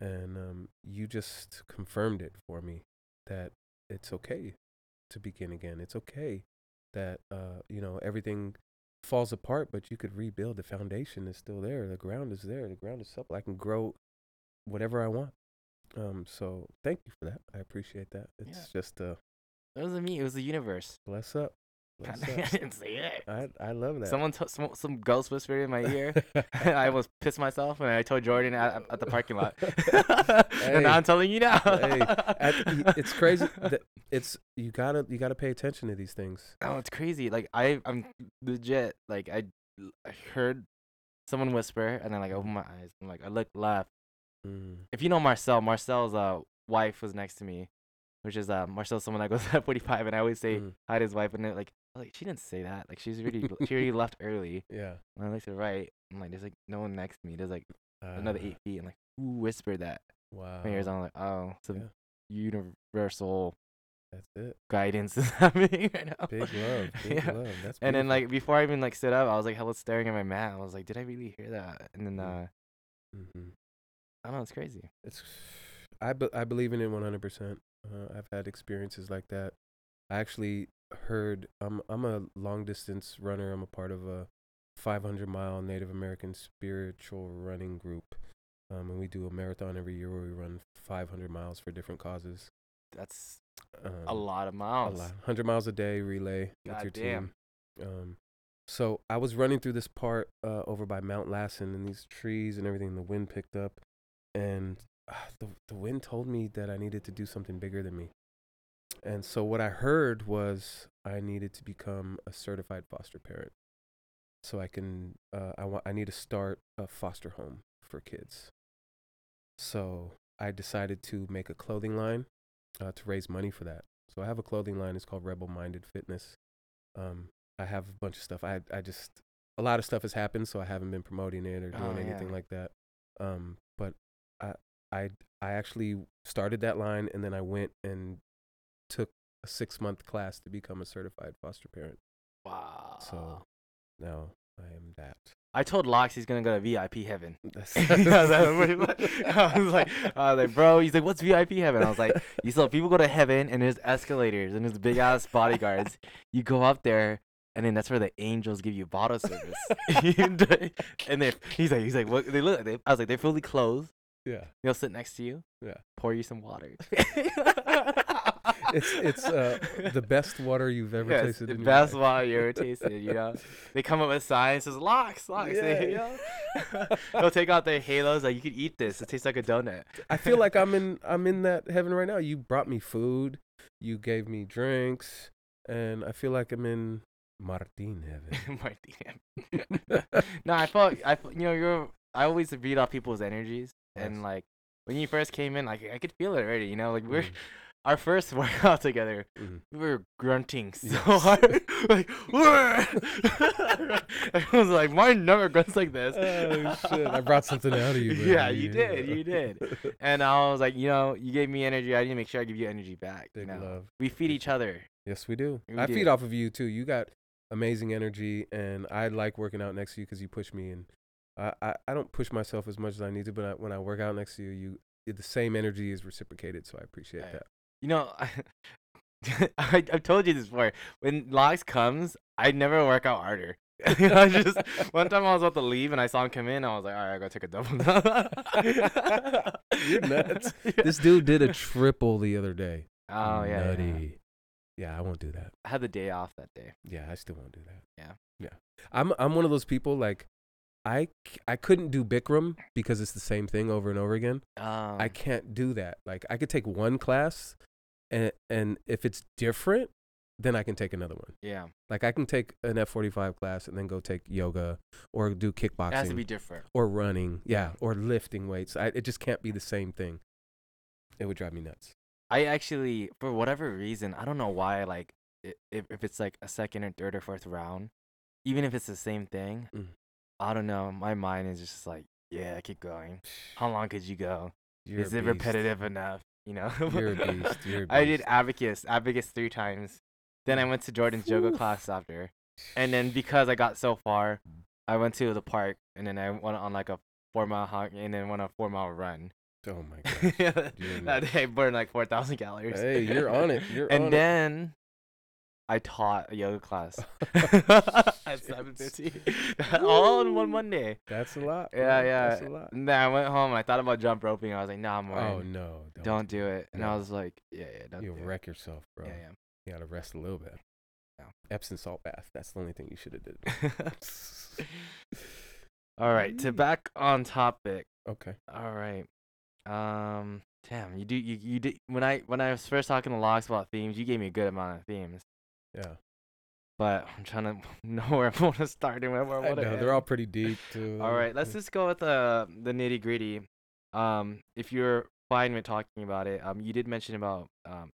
and um, you just confirmed it for me that it's okay to begin again. It's okay that uh, you know everything falls apart, but you could rebuild. The foundation is still there. The ground is there. The ground is supple. I can grow whatever I want. Um, so thank you for that. I appreciate that. It's Yeah. just uh, it wasn't me. It was the universe. bless up. Bless I didn't say it. I I love that. Someone, t- some, some ghost whispered in my ear. I almost pissed myself, and I told Jordan at, at the parking lot. and now I'm telling you now. Hey, at it's crazy. That it's you gotta you gotta pay attention to these things. Oh, it's crazy. Like I, I'm legit. Like I, I heard someone whisper, and then like I opened my eyes. and like I looked left. Mm. If you know Marcel, Marcel's uh wife was next to me, which is uh Marcel's someone that goes at 45, and I always say Mm. hi to his wife, and they're like, was like she didn't say that. Like she's really she already left early. Yeah. And I looked to the right. I'm like, there's like no one next to me. There's like another Uh, eight feet. I'm like, who whispered that? Wow. My ears. I'm like, oh, some Yeah. universal That's it. guidance is happening right now. Big love. Big Yeah. love. That's And then like before I even like stood up, I was like hella staring at my mat. I was like, did I really hear that? And then Mm. uh, Mhm. I don't know, it's crazy. It's I be, I believe in it 100%. Uh, I've had experiences like that. I actually heard I'm I'm a long distance runner. I'm a part of a 500 mile Native American spiritual running group. Um, and we do a marathon every year where we run 500 miles for different causes. That's Um, a lot of a miles. lot. 100 miles a day relay with your Goddamn. team. Um, so I was running through this part uh, over by Mount Lassen and these trees and everything. The wind picked up, and the the wind told me that I needed to do something bigger than me. And so what I heard was I needed to become a certified foster parent. So I can uh, I want I need to start a foster home for kids. So I decided to make a clothing line uh, to raise money for that. So I have a clothing line. It's called Rebel Minded Fitness. Um, I have a bunch of stuff. I I just a lot of stuff has happened, so I haven't been promoting it or doing Oh, anything like that. Um, but I I actually started that line, and then I went and took a six month class to become a certified foster parent. Wow. So now I am that. I told Lox he's gonna go to VIP heaven. I was like, I was like, bro. He's like, what's VIP heaven? I was like, you saw people go to heaven and there's escalators and there's big ass bodyguards. You go up there and then that's where the angels give you bottle service. and they, he's like, he's like, what? They look. They, I was like, they're fully clothed. Yeah. They'll sit next to you. Yeah. Pour you some water. It's it's uh the best water you've ever Yeah, tasted. the best life. water you ever tasted. You know, they come up with signs says locks, locks. They- Yeah, They'll take out their halos. Like you could eat this. It tastes like a donut. I feel like I'm in I'm in that heaven right now. You brought me food, you gave me drinks, and I feel like I'm in Martin heaven. My DM. no, I felt I you know you're. I always read off people's energies, and like when you first came in, like I could feel it already. You know, like we're Mhm, our first workout together. mhm. We were grunting so Yes. hard, like. I was like, Martin never grunts like this. Oh shit! I brought something out of you. Yeah, you did, you did. And I was like, you know, you gave me energy. I need to make sure I give you energy back. You know? love. We feed each other. Yes, we do. We I do. feed off of you too. You got amazing energy, and I like working out next to you because you push me. And I, I, I don't push myself as much as I need to, but I, when I work out next to you, you the same energy is reciprocated. So I appreciate Right. that. You know, I, I I've told you this before. When Lox comes, I never work out harder. I just one time I was about to leave and I saw him come in. I was like, all right, I gotta take a double. You're nuts. Yeah. This dude did a triple the other day. oh yeah, yeah. Nutty. Yeah, I won't do that. I had the day off that day. Yeah, I still won't do that. Yeah. Yeah. I'm I'm one of those people like I I couldn't do Bikram because it's the same thing over and over again. Um, I can't do that. Like I could take one class and and if it's different, then I can take another one. Yeah, Like I can take an F45 class and then go take yoga or do kickboxing it has to be different. or running, yeah, or lifting weights. I, it just can't be the same thing. It would drive me nuts. I actually, for whatever reason, I don't know why. Like, if if it's like a second or third or fourth round, even if it's the same thing, Mm. I don't know. My mind is just like, yeah, keep going. How long could you go? You're is it beast. repetitive enough? You know. You're a beast. You're a I did abacus, abacus three times. Then I went to Jordan's yoga class after, and then because I got so far, I went to the park, and then I went on like a four mile hike, and then went on a four mile run. Oh my god. That day I burned like four thousand calories. hey, you're on it. You're and then I taught a yoga class at seven fifty, all in one Monday. That's a lot. Yeah, bro. yeah. That's a lot. And then I went home and I thought about jump roping. I was like, Nah, I'm Oh worried. no. don't, do it. And I was like, Yeah, yeah, don't You'll do wreck yourself, bro. it. You gotta rest a little bit. Yeah. Epsom salt bath. That's the only thing you should have did. Yeah, yeah. all right, to back on topic. Okay. All right. Um, damn, you do you you did when I when I was first talking to Locks about themes, you gave me a good amount of themes. Yeah. But I'm trying to know where I want to start and where I I want to know, they're all pretty deep too. All right, let's just go with uh, the nitty gritty. Um, if you're fine with talking about it, um, you did mention about um,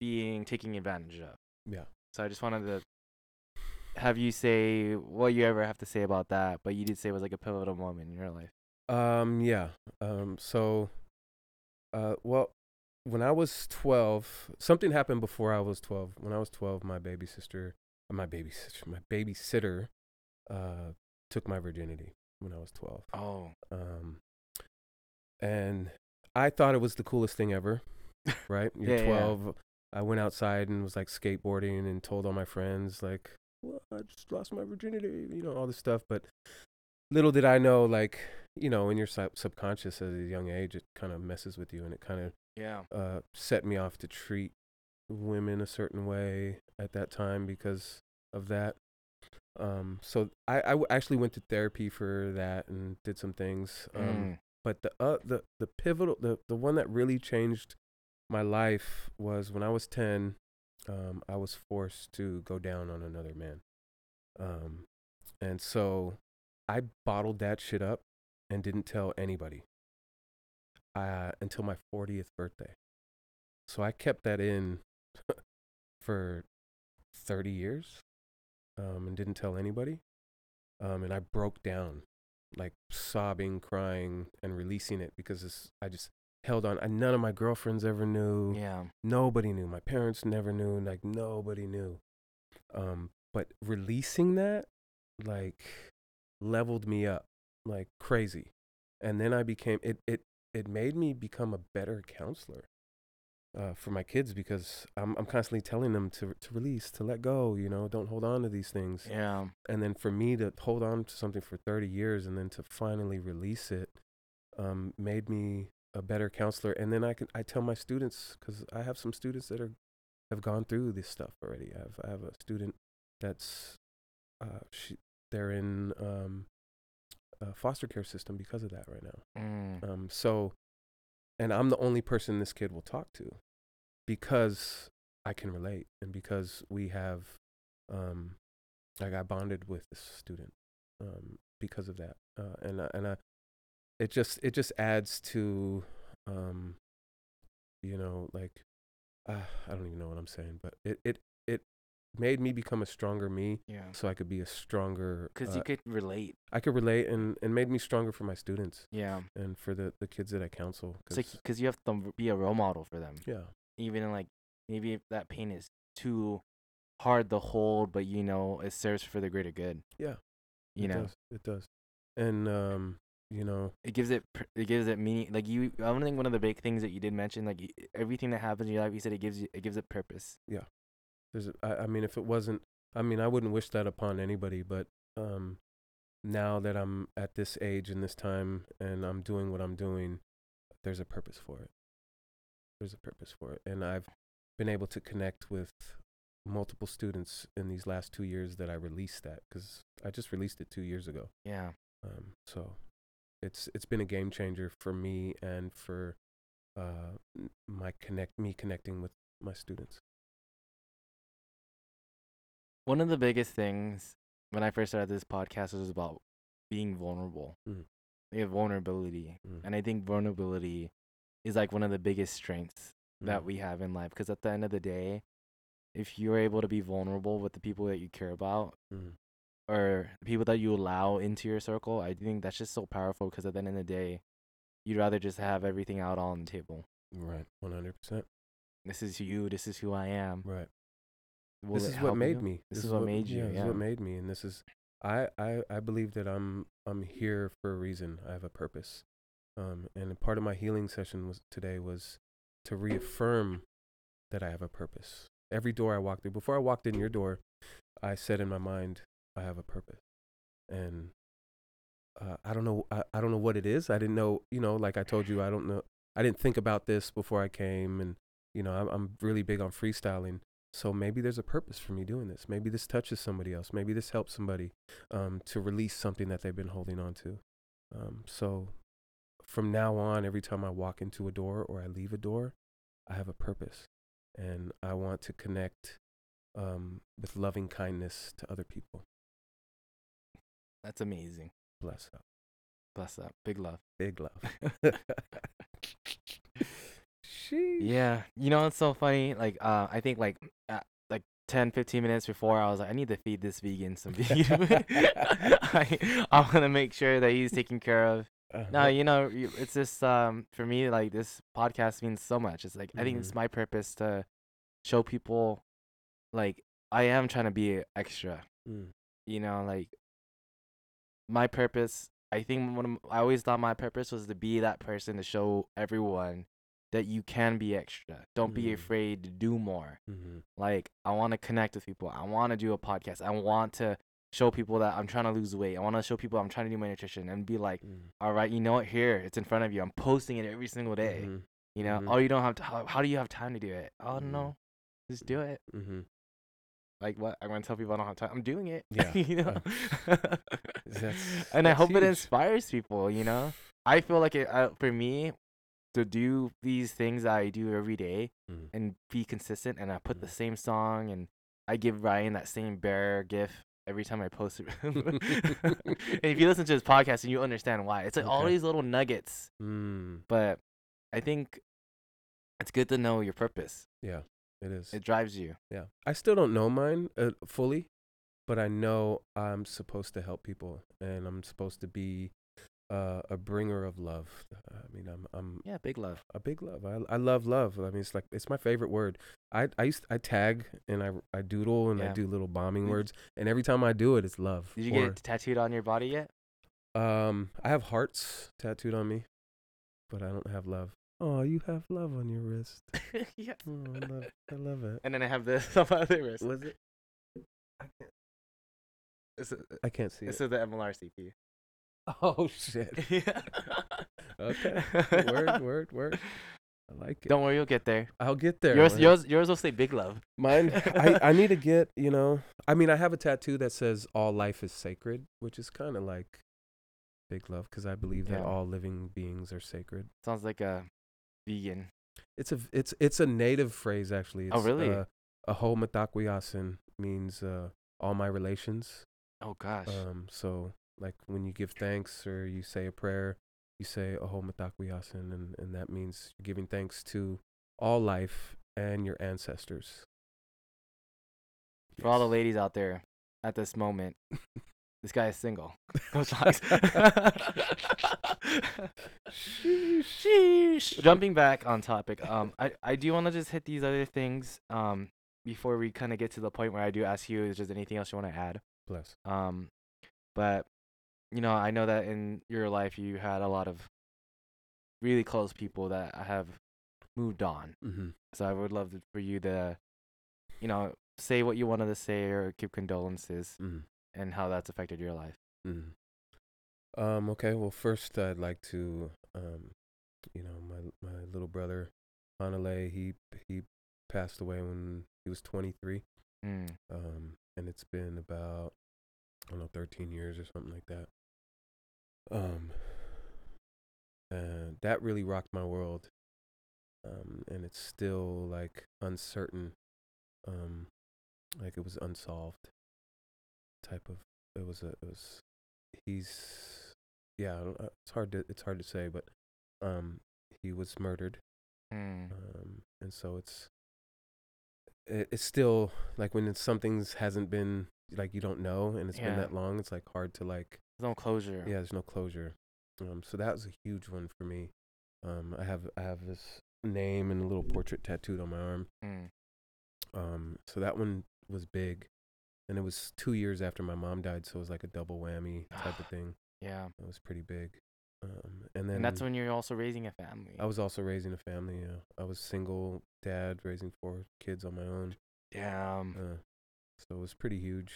being taking advantage of. Yeah. So I just wanted to have you say what you ever have to say about that. But you did say it was like a pivotal moment in your life. Um. Yeah. Um. So. Uh. Well, when I was twelve, something happened before I was twelve. When I was twelve, my baby sister, uh, my baby sister, my babysitter, uh, took my virginity when I was twelve. Oh. Um. And I thought it was the coolest thing ever. Right? You're Yeah, yeah. twelve. I went outside and was like skateboarding and told all my friends like, well, I just lost my virginity, you know, all this stuff. But little did I know, like, you know, in your sub- subconscious at a young age, it kind of messes with you and it kind of Yeah. uh, set me off to treat women a certain way at that time because of that. Um, so I actually went to therapy for that and did some things. Um, Mm. but the uh, the the pivotal the the one that really changed my life was when I was 10 um I was forced to go down on another man um and so I bottled that shit up and didn't tell anybody uh until my 40th birthday so I kept that in for 30 years um and didn't tell anybody um and I broke down like sobbing, crying, and releasing it because it's, I just held on. And none of my girlfriends ever knew. Yeah. Nobody knew. My parents never knew. Like nobody knew. Um, but releasing that, like, leveled me up like crazy. And then I became it. It it made me become a better counselor uh, for my kids because I'm I'm constantly telling them to to release, to let go. You know, don't hold on to these things Yeah. and then for me to hold on to something for 30 years and then to finally release it um, made me a better counselor and then i can i tell my students because i have some students that are have gone through this stuff already i have, I have a student that's uh, she, they're in um, a foster care system because of that right now Mm. um, so, and I'm the only person this kid will talk to because I can relate and because we have, um, like I bonded with this student um, because of that, uh, and I, and I, it just it just adds to, um, you know, like uh, I don't even know what I'm saying, but it it made me become a stronger me, Yeah. so I could be a stronger. Because uh, you could relate. I could relate and and made me stronger for my students Yeah. and for the the kids that I counsel. It's like 'cause- because you have to be a role model for them. yeah, even in, like maybe if that pain is too hard to hold, but you know it serves for the greater good. Yeah, You it know, does, it does, and um, you know, it gives it it gives it meaning. Like you, I don't think one of the big things that you did mention, like everything that happens in your life, you said it gives you it gives it purpose. There's, I mean, if it wasn't, I mean, I wouldn't wish that upon anybody, but um, now that I'm at this age and this time, and I'm doing what I'm doing, there's a purpose for it. There's a purpose for it, and I've been able to connect with multiple students in these last two years that I released that because I just released it two years ago. Yeah. Um, so it's it's been a game changer for me and for uh, my connect me connecting with my students. One of the biggest things when I first started this podcast was about being vulnerable. Mm. Yeah, vulnerability. Mm. And I think vulnerability is like one of the biggest strengths that Mm. we have in life because at the end of the day, if you're able to be vulnerable with the people that you care about Mm. or the people that you allow into your circle, I think that's just so powerful because at the end of the day, you'd rather just have everything out on the table. Right. One hundred percent. This is you. This is who I am. Right. Will this is what made you? me. This, is what made you. Yeah, Yeah. this is what made me, and this is. I, I I believe that I'm I'm here for a reason. I have a purpose, um, and a part of my healing session was today was to reaffirm that I have a purpose. Every door I walk through, before I walked in your door, I said in my mind, I have a purpose, and uh, I don't know I, I don't know what it is. I didn't know, you know, like I told you, I don't know. I didn't think about this before I came, and you know, I'm I'm really big on freestyling. So maybe there's a purpose for me doing this. Maybe this touches somebody else. Maybe this helps somebody um, to release something that they've been holding on to. Um, so from now on, every time I walk into a door or I leave a door, I have a purpose, and I want to connect um, with loving kindness to other people. That's amazing. Bless up, Bless up. Big love. big love. Sheesh. Yeah, you know it's so funny. Like, uh, I think like uh, like 10, 15 minutes before, I was like, I need to feed this vegan some vegan. I, I want to make sure that he's taken care of. No, Uh-huh. you know, it's just um for me like this podcast means so much. It's like I think it's Mhm. my purpose to show people, like I am trying to be extra. Mm, You know, like my purpose. I think one of, I always thought my purpose was to be that person to show everyone that you can be extra. Don't be Mm. afraid to do more. mhm, Like I want to connect with people. I want to do a podcast. I want to show people that I'm trying to lose weight. I want to show people I'm trying to do my nutrition and be like, mm, all right, you know what? Here, it's in front of you. I'm posting it every single day. mhm, You know, Mhm. oh, you don't have to. How, how do you have time to do it? Oh Mhm. no, just do it. Like what? I'm gonna tell people I don't have time. I'm doing it. Yeah, you know. That's- and I that's hope it inspires people. You know, I feel like it uh, for me to do these things I do every day Mm. and be consistent. And I put the Mhm. same song and I give Ryan that same bear gif every time I post it. and if you listen to his podcast and you understand why, it's like all these little nuggets. Mm, But I think it's good to know your purpose. yeah, it is. It drives you. yeah, I still don't know mine uh, fully, but I know I'm supposed to help people, and I'm supposed to be uh, a bringer of love. I mean, I'm I'm Yeah, big love. a big love. I I love love. I mean, it's like it's my favorite word. I I used I tag and I I doodle and I do little bombing words, and every time I do it, it's love. Did you Or, get it tattooed on your body yet? Um, I have hearts tattooed on me, but I don't have love. Oh, you have love on your wrist. yeah. Oh, I love, I love it. And then I have this on my other wrist. Was it? I can't. is, I can't see this it. is the MLRCP. Oh shit. yeah. Okay. word, word, word. I like it. Don't worry, you'll get there. I'll get there. Yours, man. yours, yours will say big love. Mine. I, I need to get. You know. I mean, I have a tattoo that says "All life is sacred," which is kind of like big love because I believe that all living beings are sacred. Sounds like a vegan. It's a it's it's a native phrase actually. It's, Oh, really? Uh, Aho Mitakuye Oyasin means uh, all my relations. Oh gosh. Um, so like when you give thanks or you say a prayer, you say Aho Mitakuye Oyasin, and and that means you're giving thanks to all life and your ancestors. For all the ladies out there at this moment, this guy is single. Locks. Sheesh. Jumping back on topic, um, I, I do want to just hit these other things um before we kind of get to the point where I do ask you is there anything else you want to add? Bless. Um, but you know, I know that in your life you had a lot of really close people that have moved on. Mm-hmm. So I would love for you to, you know, say what you wanted to say or give condolences Mm-hmm. and how that's affected your life. Mm. Um, okay, well, first I'd like to, um, you know, my my little brother, Hanale, he he passed away when he was 23. Mm. Um, and it's been about I don't know 13 years or something like that. Um, and that really rocked my world. Um, and it's still like uncertain. Um, like it was unsolved. type of it was a it was he's yeah uh, it's hard to it's hard to say but um he was murdered Mm. um and so it's it, it's still like when it's something's hasn't been like you don't know and it's been that long it's like hard to like no closure. yeah there's no closure um so that was a huge one for me um i have i have this name and a little portrait tattooed on my arm Mm. um so that one was big and it was two years after my mom died so it was like a double whammy type of thing Yeah. it was pretty big um and then And that's when you're also raising a family. i was also raising a family yeah i was single dad raising four kids on my own Damn. uh, so it was pretty huge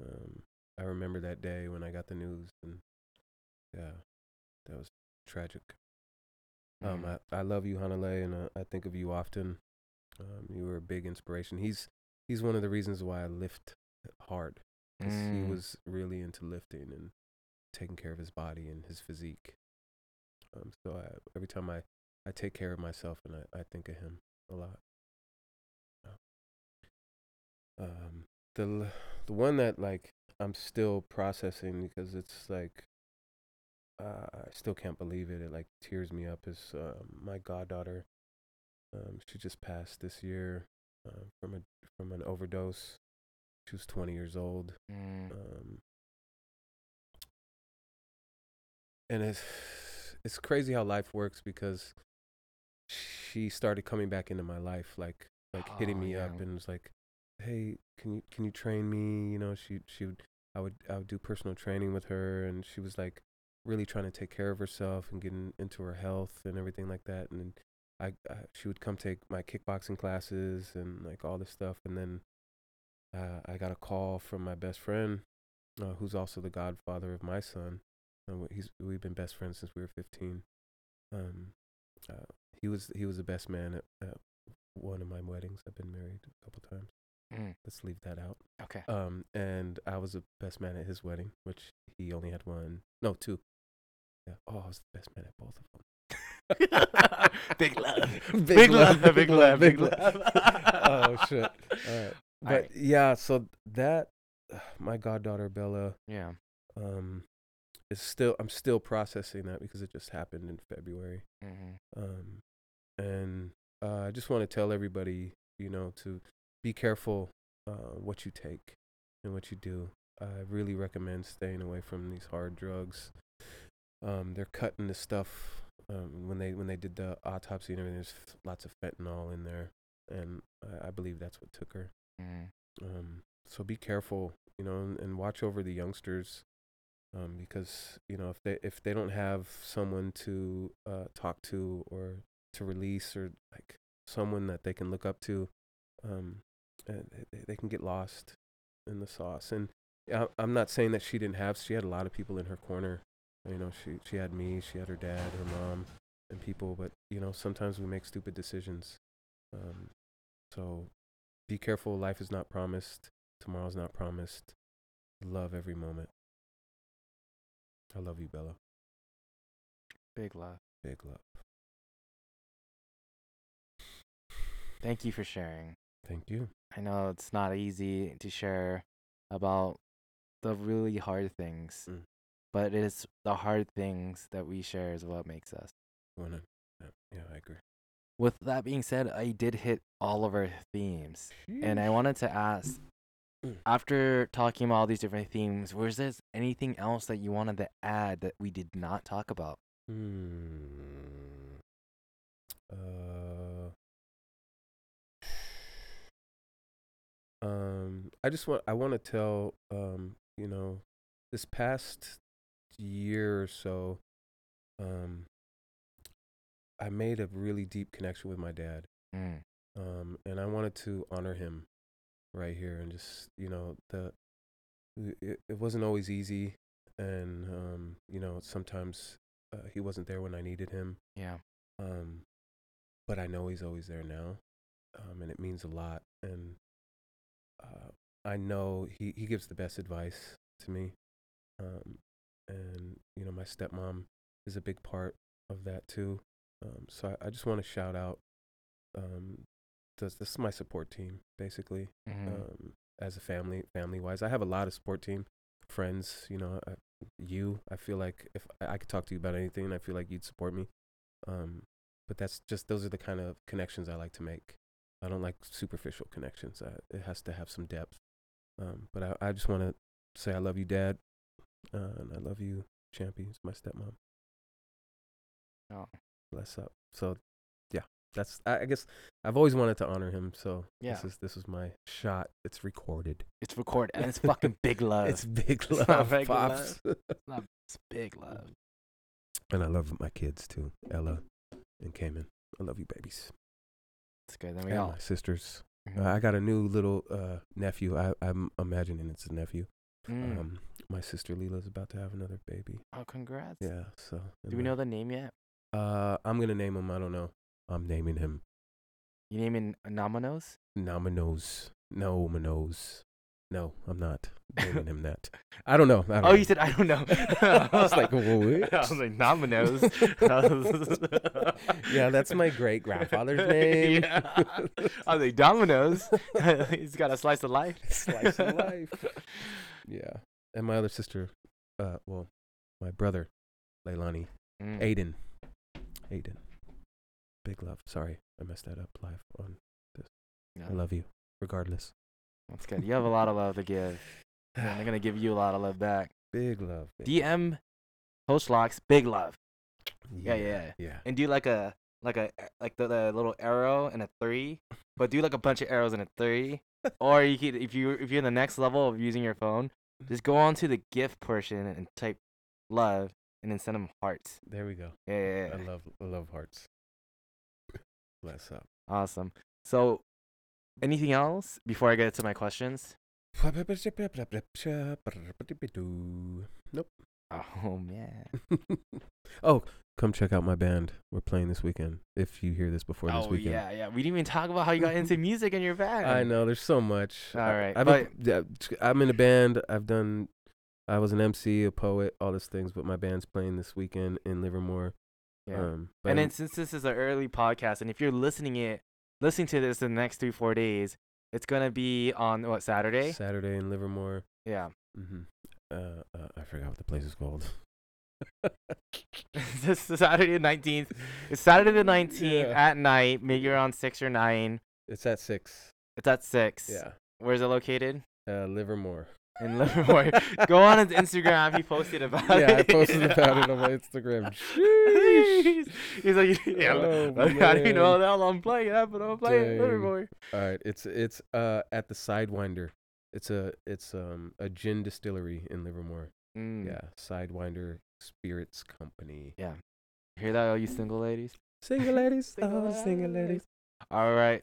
um i remember that day when i got the news and yeah that was tragic Um, Mm. I, I love you, Hanale, and uh, I think of you often. Um, you were a big inspiration. He's he's one of the reasons why I lift hard. 'cause he Mm. was really into lifting and taking care of his body and his physique. Um, so I, every time I, I take care of myself and I, I think of him a lot. Um, the the one that like I'm still processing because it's like uh, I still can't believe it. It like tears me up. Is um, my goddaughter? Um, she just passed this year uh, from a from an overdose. She was 20 years old. Mm. Um, and it's it's crazy how life works because she started coming back into my life, like like hitting Oh, me yeah. up, and was like, "Hey, can you can you train me?" You know, she she would I would I would do personal training with her, and she was like really trying to take care of herself and getting into her health and everything like that. And I, I she would come take my kickboxing classes and like all this stuff, and then uh, I got a call from my best friend, uh, who's also the godfather of my son. Uh, he's we've been best friends since we were 15. Um, uh, he was he was the best man at, at one of my weddings. I've been married a couple times. Mm. Let's leave that out. Okay. Um, and I was the best man at his wedding, which he only had one, no, two. Yeah. Oh, I was the best man at both of them. big love. Big Big love, love. Big love. Big love. love. oh shit! All right, but yeah, so that my goddaughter Bella, Yeah. um, is still I'm still processing that because it just happened in February. Mm-hmm. Um, and uh, I just want to tell everybody, you know, to be careful uh, what you take and what you do. I really recommend staying away from these hard drugs. Um, they're cutting the stuff um, when they when they did the autopsy and everything. There's lots of fentanyl in there, and I, I believe that's what took her. Mm-hmm. Um, so be careful, you know, and, and watch over the youngsters, um, because you know if they if they don't have someone to uh, talk to or to release or like someone that they can look up to, um, they, they can get lost in the sauce. And I'm not saying that she didn't have. She had a lot of people in her corner. You know, she she had me, she had her dad, her mom, and people. But you know, sometimes we make stupid decisions. Um, so be careful. Life is not promised. Tomorrow's not promised. Love every moment. I love you, Bella. Big love. Big love. Thank you for sharing. Thank you. I know it's not easy to share about the really hard things, Mm. but it is the hard things that we share is what makes us. Yeah, I agree. With that being said, I did hit all of our themes, and I wanted to ask Mm. after talking about all these different themes, was there anything else that you wanted to add that we did not talk about? Hmm. Uh. Um, I just want I want to tell um, you know, this past year or so, um, I made a really deep connection with my dad. Mm. um, and I wanted to honor him right here and just you know the it, it wasn't always easy and um, you know sometimes uh, he wasn't there when I needed him Yeah. um, but I know he's always there now um, and it means a lot and uh, I know he, he gives the best advice to me um, and you know my stepmom is a big part of that too um, so I, I just want to shout out um, this, this is my support team basically Mhm. um, as a family, family wise. I have a lot of support team friends. You know, I, you. I feel like if I, I could talk to you about anything, I feel like you'd support me. Um, but that's just those are the kind of connections I like to make. I don't like superficial connections. I, it has to have some depth. Um, but I, I just want to say I love you, Dad, uh, and I love you, Champy. It's my stepmom. Oh. Bless up. So, yeah, that's. I, I guess I've always wanted to honor him. So Yeah. this is this is my shot. It's recorded. It's recorded and it's fucking big love. It's big It's not love, regular pops. It's big love. and I love my kids too, Ella and Cayman. I love you, babies. It's good. Then we all. my sisters. Mhm. Uh, I got a new little uh, nephew. I, I'm imagining it's a nephew. Mm. Um, my sister Leela's about to have another baby. oh, congrats. Yeah. So. Do we know the name yet? Uh, I'm gonna name him. I don't know. I'm naming him You naming Namanos? Namanos. No, Manos. No, I'm not naming him that. I don't know. I don't Oh, know. you said I don't know. I was like, what? I was like Namanos. yeah, that's my great grandfather's name. Yeah. I was like Domino's. He's got a slice of life. Slice of life. Yeah. And my other sister, uh, well, my brother, Leilani, Mm. Aiden. Aiden. Big love. Sorry, I messed that up live on. Yeah, I love you, regardless. That's good. You have a lot of love to give. And they're gonna give you a lot of love back. Big love. baby. DM Coach Locks, big love. Yeah, yeah. Yeah. And do like a like a like the, the little arrow and a three, but do like a bunch of arrows and a three. or you could if you if you're in the next level of using your phone, just go on to the gift portion and type love and then send them hearts. There we go. Yeah, yeah, yeah. I love I love hearts. Bless up. Awesome. So, anything else before I get to my questions? Nope. Oh man. oh, come check out my band. We're playing this weekend. If you hear this before this oh weekend. yeah, yeah. We didn't even talk about how you got into music in your band. I know there's so much. All right. I'm in a band. I've done. I was an MC, a poet, all these things. But my band's playing this weekend in Livermore. Yeah. Um, and then since this is an early podcast, and if you're listening it, listening to this in the next three four days, it's gonna be on what Saturday? Saturday in Livermore. Yeah. Mm-hmm. Uh, uh, I forgot what the place is called. this is Saturday the nineteenth. It's Saturday the nineteenth Yeah. at night. Maybe around six or nine. It's at six. It's at six. Yeah. Where's it located? Uh, Livermore. In Livermore. Go on his Instagram. He posted about it. yeah, I posted about it on my Instagram. Jeez. He's like, yeah, Oh, I don't even know hell I'm playing at, but I'm playing. Livermore. All right, it's it's uh at the Sidewinder. It's a it's um a gin distillery in Livermore. Mm. Yeah, Sidewinder Spirits Company. Yeah. Hear that, all you single ladies? Single ladies, Single oh, single ladies. ladies. All right.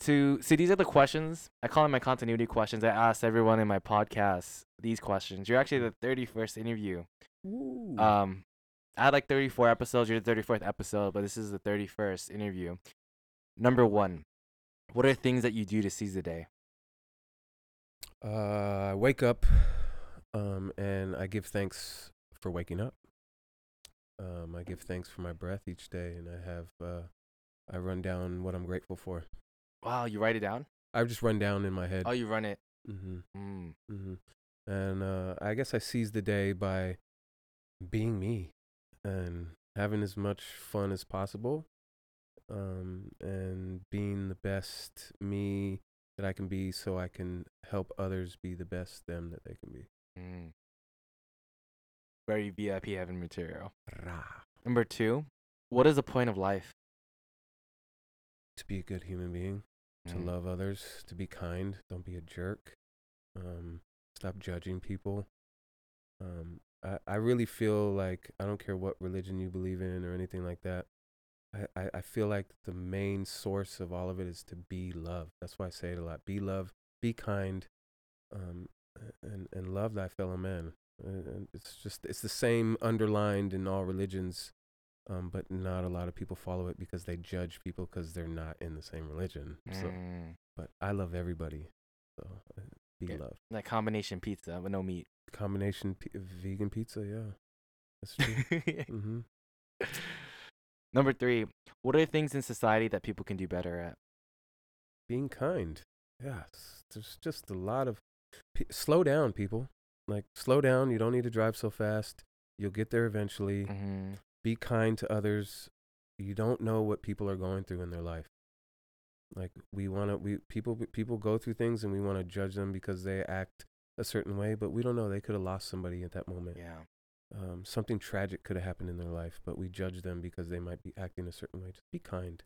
To see, these are the questions. I call them my continuity questions. I ask everyone in my podcast these questions. You're actually the 31st interview. Ooh. Um, I had like 34 episodes. You're the 34th episode, but this is the 31st interview. Number one, what are things that you do to seize the day? Uh, I wake up, um, and I give thanks for waking up. Um, I give thanks for my breath each day, and I have uh, I run down what I'm grateful for. Wow, you write it down? I just run down in my head. Oh, you run it. mm-hmm. Mm. hmm And uh, I guess I seize the day by being me and having as much fun as possible, um, and being the best me that I can be, so I can help others be the best them that they can be. Mm. Very VIP heaven material. Rah. Number two, what is the point of life? To be a good human being, to Mm. love others, to be kind, don't be a jerk, um, stop judging people. Um, I, I really feel like I don't care what religion you believe in or anything like that. I, I, I feel like the main source of all of it is to be love. That's why I say it a lot. Be love, be kind, um, and and love thy fellow man. And it's just it's the same underlined in all religions, um, but not a lot of people follow it because they judge people because they're not in the same religion. So, Mm. but I love everybody. So uh, be Yeah. love. That combination pizza with no meat. Combination p- vegan pizza, yeah, that's true. hmm Number three, what are things in society that people can do better at? Being kind. yeah, s- there's just a lot of pe- slow down, people. Like slow down. You don't need to drive so fast. You'll get there eventually. hmm Be kind to others. You don't know what people are going through in their life. Like we want to, we people people go through things and we want to judge them because they act a certain way, but we don't know. They could have lost somebody at that moment. Yeah. Um, something tragic could have happened in their life, but we judge them because they might be acting a certain way. Just be kind.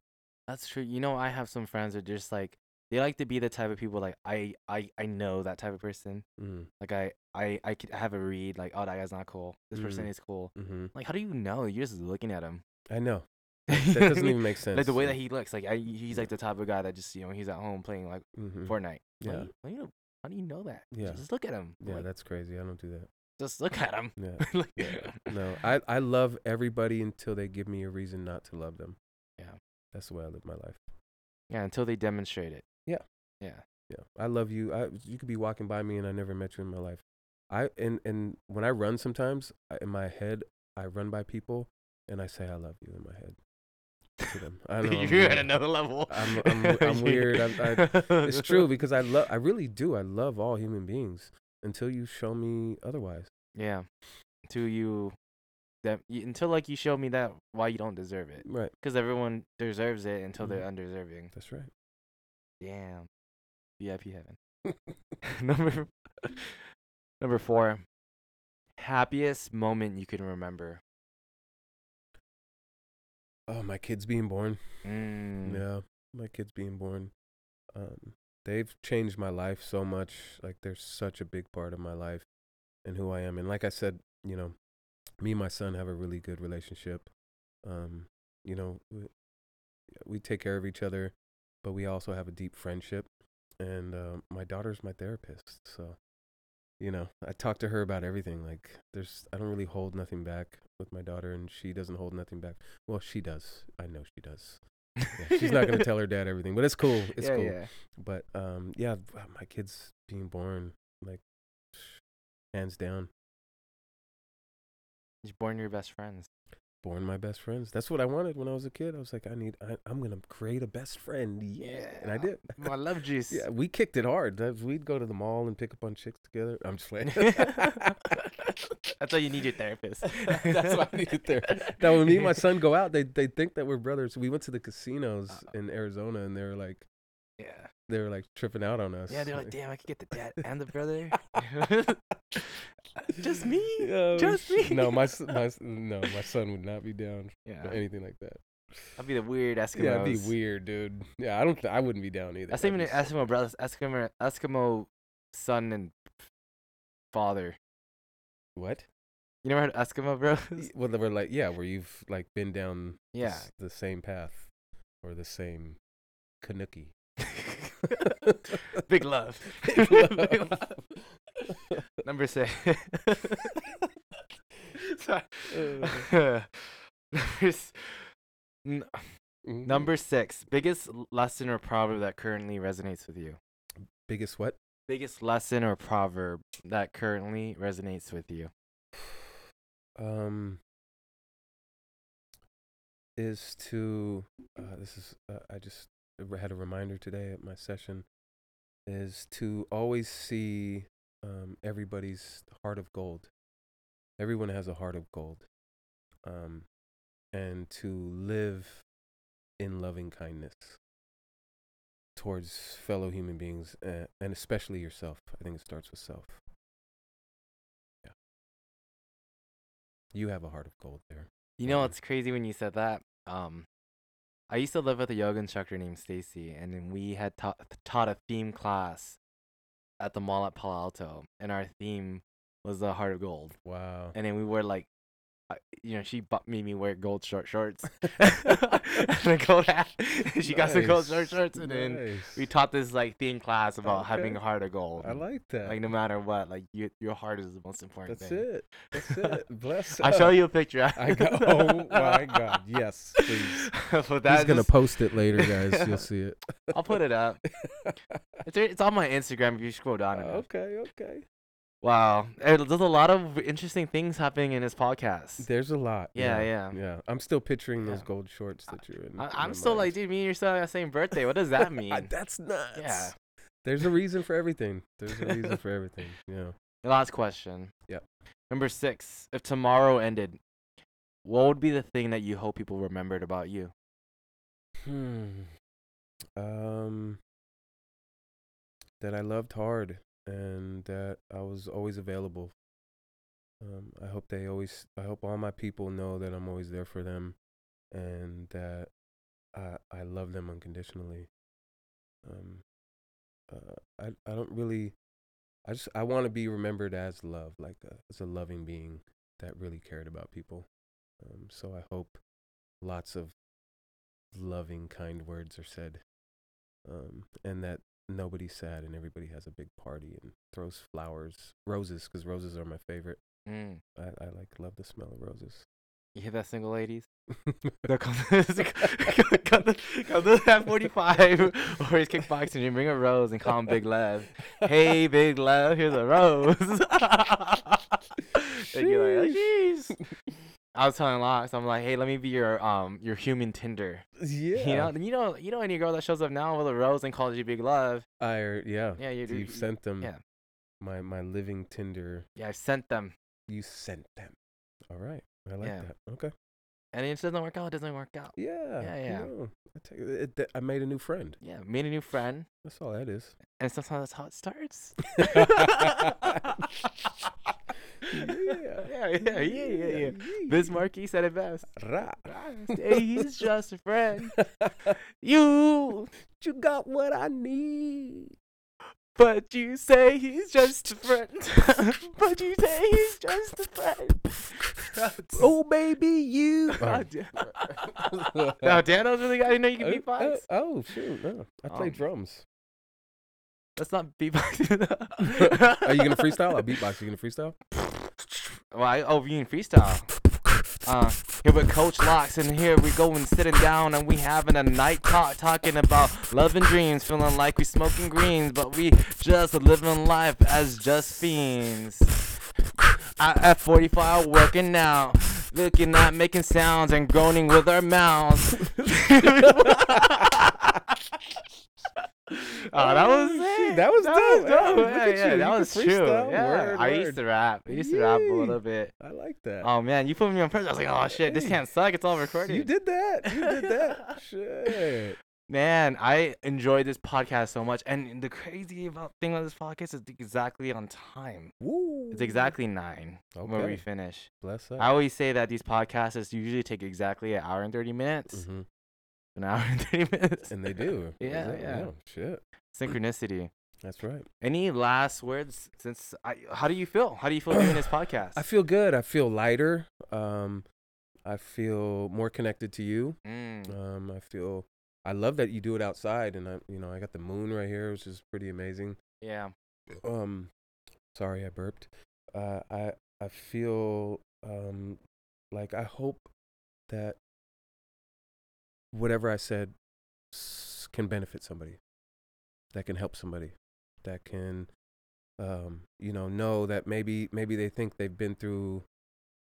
That's true. You know, I have some friends that just like they like to be the type of people like I I I know that type of person. Mm, Like I I I could have a read like oh that guy's not cool. This person Mm. is cool. hmm Like how do you know? You're just looking at him. I know. That doesn't even make sense. like the way that he looks. Like I, he's like the type of guy that just you know he's at home playing like hmm Fortnite. Yeah. How do, you, how, do you, how do you know that? Yeah. Just look at him. Yeah, Like, that's crazy. I don't do that. just look at him. Yeah. Like- Yeah. No, I, I love everybody until they give me a reason not to love them. Yeah. That's the way I live my life. Yeah, until they demonstrate it. Yeah. Yeah. Yeah. I love you. I you could be walking by me and I never met you in my life. I and and when I run sometimes I, in my head I run by people and I say I love you in my head to them. I know I'm You're at another level. I'm- I'm- I'm weird. I'm- It's true because I love I really do. I love all human beings until you show me otherwise. Yeah. Until you, that until like you show me that why you don't deserve it. Right. Because everyone deserves it until they're Mhm. undeserving. That's right. Damn. VIP heaven. number number four. Happiest moment you can remember. Oh, my kids being born. Mm. Yeah, my kids being born. Um, they've changed my life so much. Like they're such a big part of my life and who I am. And like I said, you know, me and my son have a really good relationship. Um, you know, we, we take care of each other, but we also have a deep friendship. And um, my daughter's my therapist, so you know, I talk to her about everything. Like, there's, I don't really hold nothing back with my daughter, and she doesn't hold nothing back. Well, she does. I know she does. Yeah, she's not gonna tell her dad everything, but it's cool. It's yeah, cool. Yeah. But um, yeah, my kids being born, like, hands down, You're born your best friends. Born my best friends. That's what I wanted when I was a kid. I was like, I need, I, I'm gonna create a best friend. Yeah, and I did. My love juice. yeah, we kicked it hard. We'd go to the mall and pick up on chicks together. I'm just playing. That's why you need your therapist. That's why I needed therapist. Now, when me and my son go out, they they think that we're brothers. We went to the casinos Uh, in Arizona, and they're like, Yeah. They were like tripping out on us. Yeah, they're like, damn, I could get the dad and the brother. Just me. Oh, Just me. No, my, my no, my son would not be down Yeah. for anything like that. I'd be the weird Eskimo. Yeah, it'd be weird, dude. Yeah, I don't. Th- I wouldn't be down either. That's even an Eskimo brothers. Eskimo, Eskimo son and father. What? You never heard Eskimo bros? Well, they were like, yeah, where you've like been down the Yeah. the same path or the same Kanuki. Big love. Big love. Number six. Sorry. Uh. Number, s- n- Mhm. number six. Biggest lesson or proverb that currently resonates with you. biggest what? Biggest lesson or proverb that currently resonates with you. um is to uh, this is uh, I just had a reminder today at my session is to always see um, everybody's heart of gold. Everyone has a heart of gold, um, and to live in loving kindness towards fellow human beings, uh, and especially yourself. I think it starts with self. Yeah, you have a heart of gold there. You know it's crazy when you said that? Um, I used to live with a yoga instructor named Stacy, and then we had taught taught a theme class at the mall at Palo Alto, and our theme was the heart of gold. Wow. And then we wore like, you know, she bought made me wear gold short shorts and a gold hat. she got some gold short shorts, and then we taught this like theme class about having a heart of gold. I like that. Like no matter what, like you, your heart is the most important thing. That's thing. it. That's it. Bless. I'll show you a picture. I go. Oh my God. Yes, please. but He's that's gonna just- post it later, guys. You'll see it. I'll put it up. It's it's on my Instagram if you scroll down enough. okay. Okay. Wow, there's a lot of interesting things happening in his podcast. There's a lot. Yeah, yeah. Yeah. I'm still picturing those Yeah. gold shorts that you're in. I, I'm my still like, dude, me and you're still on the same birthday. What does that mean? That's nuts. yeah, There's a reason for everything. There's a reason for everything. Yeah. Last question. Yep. Number six. If tomorrow ended, what would be the thing that you hope people remembered about you? Hmm. Um. That I loved hard and that I was always available. Um, I hope they always. I hope all my people know that I'm always there for them, and that I I love them unconditionally. Um. Uh, I I don't really. I just I want to be remembered as love, like a, as a loving being that really cared about people. Um, so I hope lots of loving, kind words are said, um, and that nobody's sad and everybody has a big party and throws flowers, roses, because roses are my favorite. Mm. I, I like love the smell of roses. You hear that, single ladies? Come come, come, come to that 45 or he's kickboxing and bring a rose and call him Big Love. Hey, Big Love, here's a rose. and you're like, jeez. I was telling Lox, I'm like, hey, let me be your um your human Tinder. yeah, You know, you know, you know, any girl that shows up now with a rose and calls you Big Love. I er, yeah. Yeah, you you've sent them. yeah. My my living Tinder. Yeah, I sent them, You sent them. All right. I like Yeah. that. Okay. and if it doesn't work out, it doesn't work out. Yeah. Yeah, yeah. know, I, take, it, it, I made a new friend. Yeah, made a new friend, That's all that is. and sometimes that's how it starts. Yeah. yeah, yeah, yeah. Biz Markie said it best. Ra. Hey, he's just a friend. You, You got what I need. but you say he's just a friend. but you say he's just a friend. Oh, baby, you. Damn. now, Dano's really got. I didn't know you could Oh, beatbox. oh, oh, shoot. No. I play Um, drums. That's not beatboxing. Are you going to freestyle? I'll beatbox. You going to freestyle? Well, I, oh, you can freestyle. Uh, here with Coach Locks, and here we go and sitting down, and we having a night talk, talking about love and dreams, feeling like we smoking greens, but we just living life as just fiends. I, at 45, working out, looking at making sounds and groaning with our mouths. Oh, that was it. shit, that was dope. Hey, Yeah, look yeah, at yeah, you. that You was true. Yeah, Word, I used to rap. I used to rap a little bit. I like that. Oh man, you put me on pressure. I was like, oh shit, this can't suck. It's all recorded. you did that. You did that. Shit. Man, I enjoyed this podcast so much, and the crazy about thing about this podcast is exactly on time. Woo. It's exactly nine when we finish. Bless up. I always say that these podcasts usually take exactly an hour and thirty minutes. Mhm. An hour and thirty minutes. And they do. Yeah, yeah. Shit. Synchronicity. That's right. Any last words? Since I, how do you feel? How do you feel doing this podcast? I feel good. I feel lighter. Um, I feel more connected to you. Mm. Um, I feel. I love that you do it outside, and I, you know, I got the moon right here, which is pretty amazing. Yeah. Um, sorry, I burped. Uh, I I feel um like I hope that whatever I said can benefit somebody, that can help somebody, that can, um, you know, know that maybe maybe they think they've been through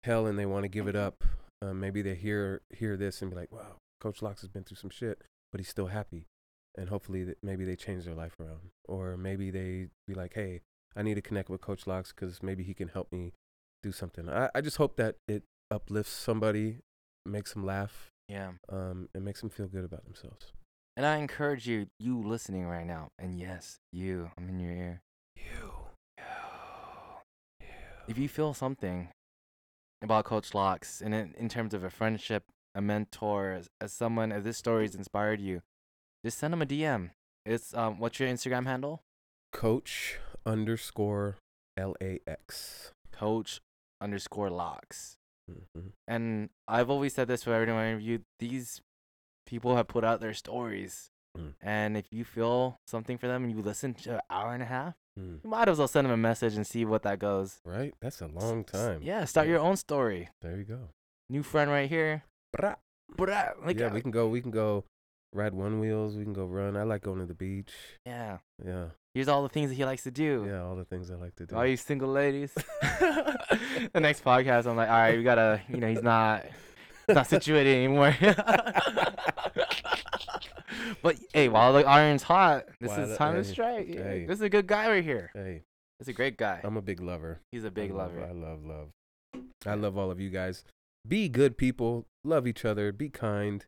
hell and they want to give it up. Um, maybe they hear hear this and be like, "Wow, Coach Locks has been through some shit, but he's still happy." And hopefully, that maybe they change their life around, or maybe they be like, "Hey, I need to connect with Coach Locks because maybe he can help me do something." I, I just hope that it uplifts somebody, makes them laugh, Yeah. um, and makes them feel good about themselves. And I encourage you, you listening right now, and yes, you, I'm in your ear. You, You. If you feel something about Coach Locks, and in, in terms of a friendship, a mentor, as, as someone, if this story has inspired you, just send him a DM. It's um, what's your Instagram handle? Coach underscore L A X. Coach underscore Locks. Mhm. And I've always said this for everyone I interview. These people have put out their stories, Mm. and if you feel something for them and you listen to an hour and a half, Mm. you might as well send them a message and see what that goes. Right? That's a long time. Yeah, start your own story. There you go. New friend right here. Brah. Brah, Like, yeah, uh, we can go. We can go ride one wheels. We can go run. I like going to the beach. yeah. Yeah, Here's all the things that he likes to do. yeah, all the things I like to do. All you single ladies. the next podcast, I'm like, all right, we gotta, you know, he's not, he's not situated anymore. but hey, while the iron's hot, this is time to strike. Hey. This is a good guy right here. Hey, This is a great guy. I'm a big lover. He's a big I love- lover. I love love. I love all of you guys. Be good people. Love each other. Be kind.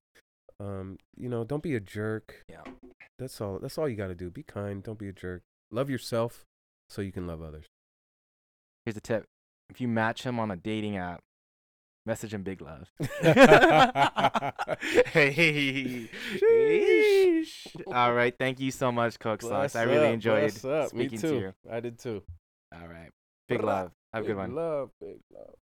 Um, you know, don't be a jerk. Yeah. That's all. That's all you got to do. Be kind. Don't be a jerk. Love yourself so you can love others. Here's a tip: if you match him on a dating app, message him big love. hey. All right. Thank you so much, Coach Locks. I really up, enjoyed speaking to you. I did too. All right. Big love. Have a good one. Love, big love.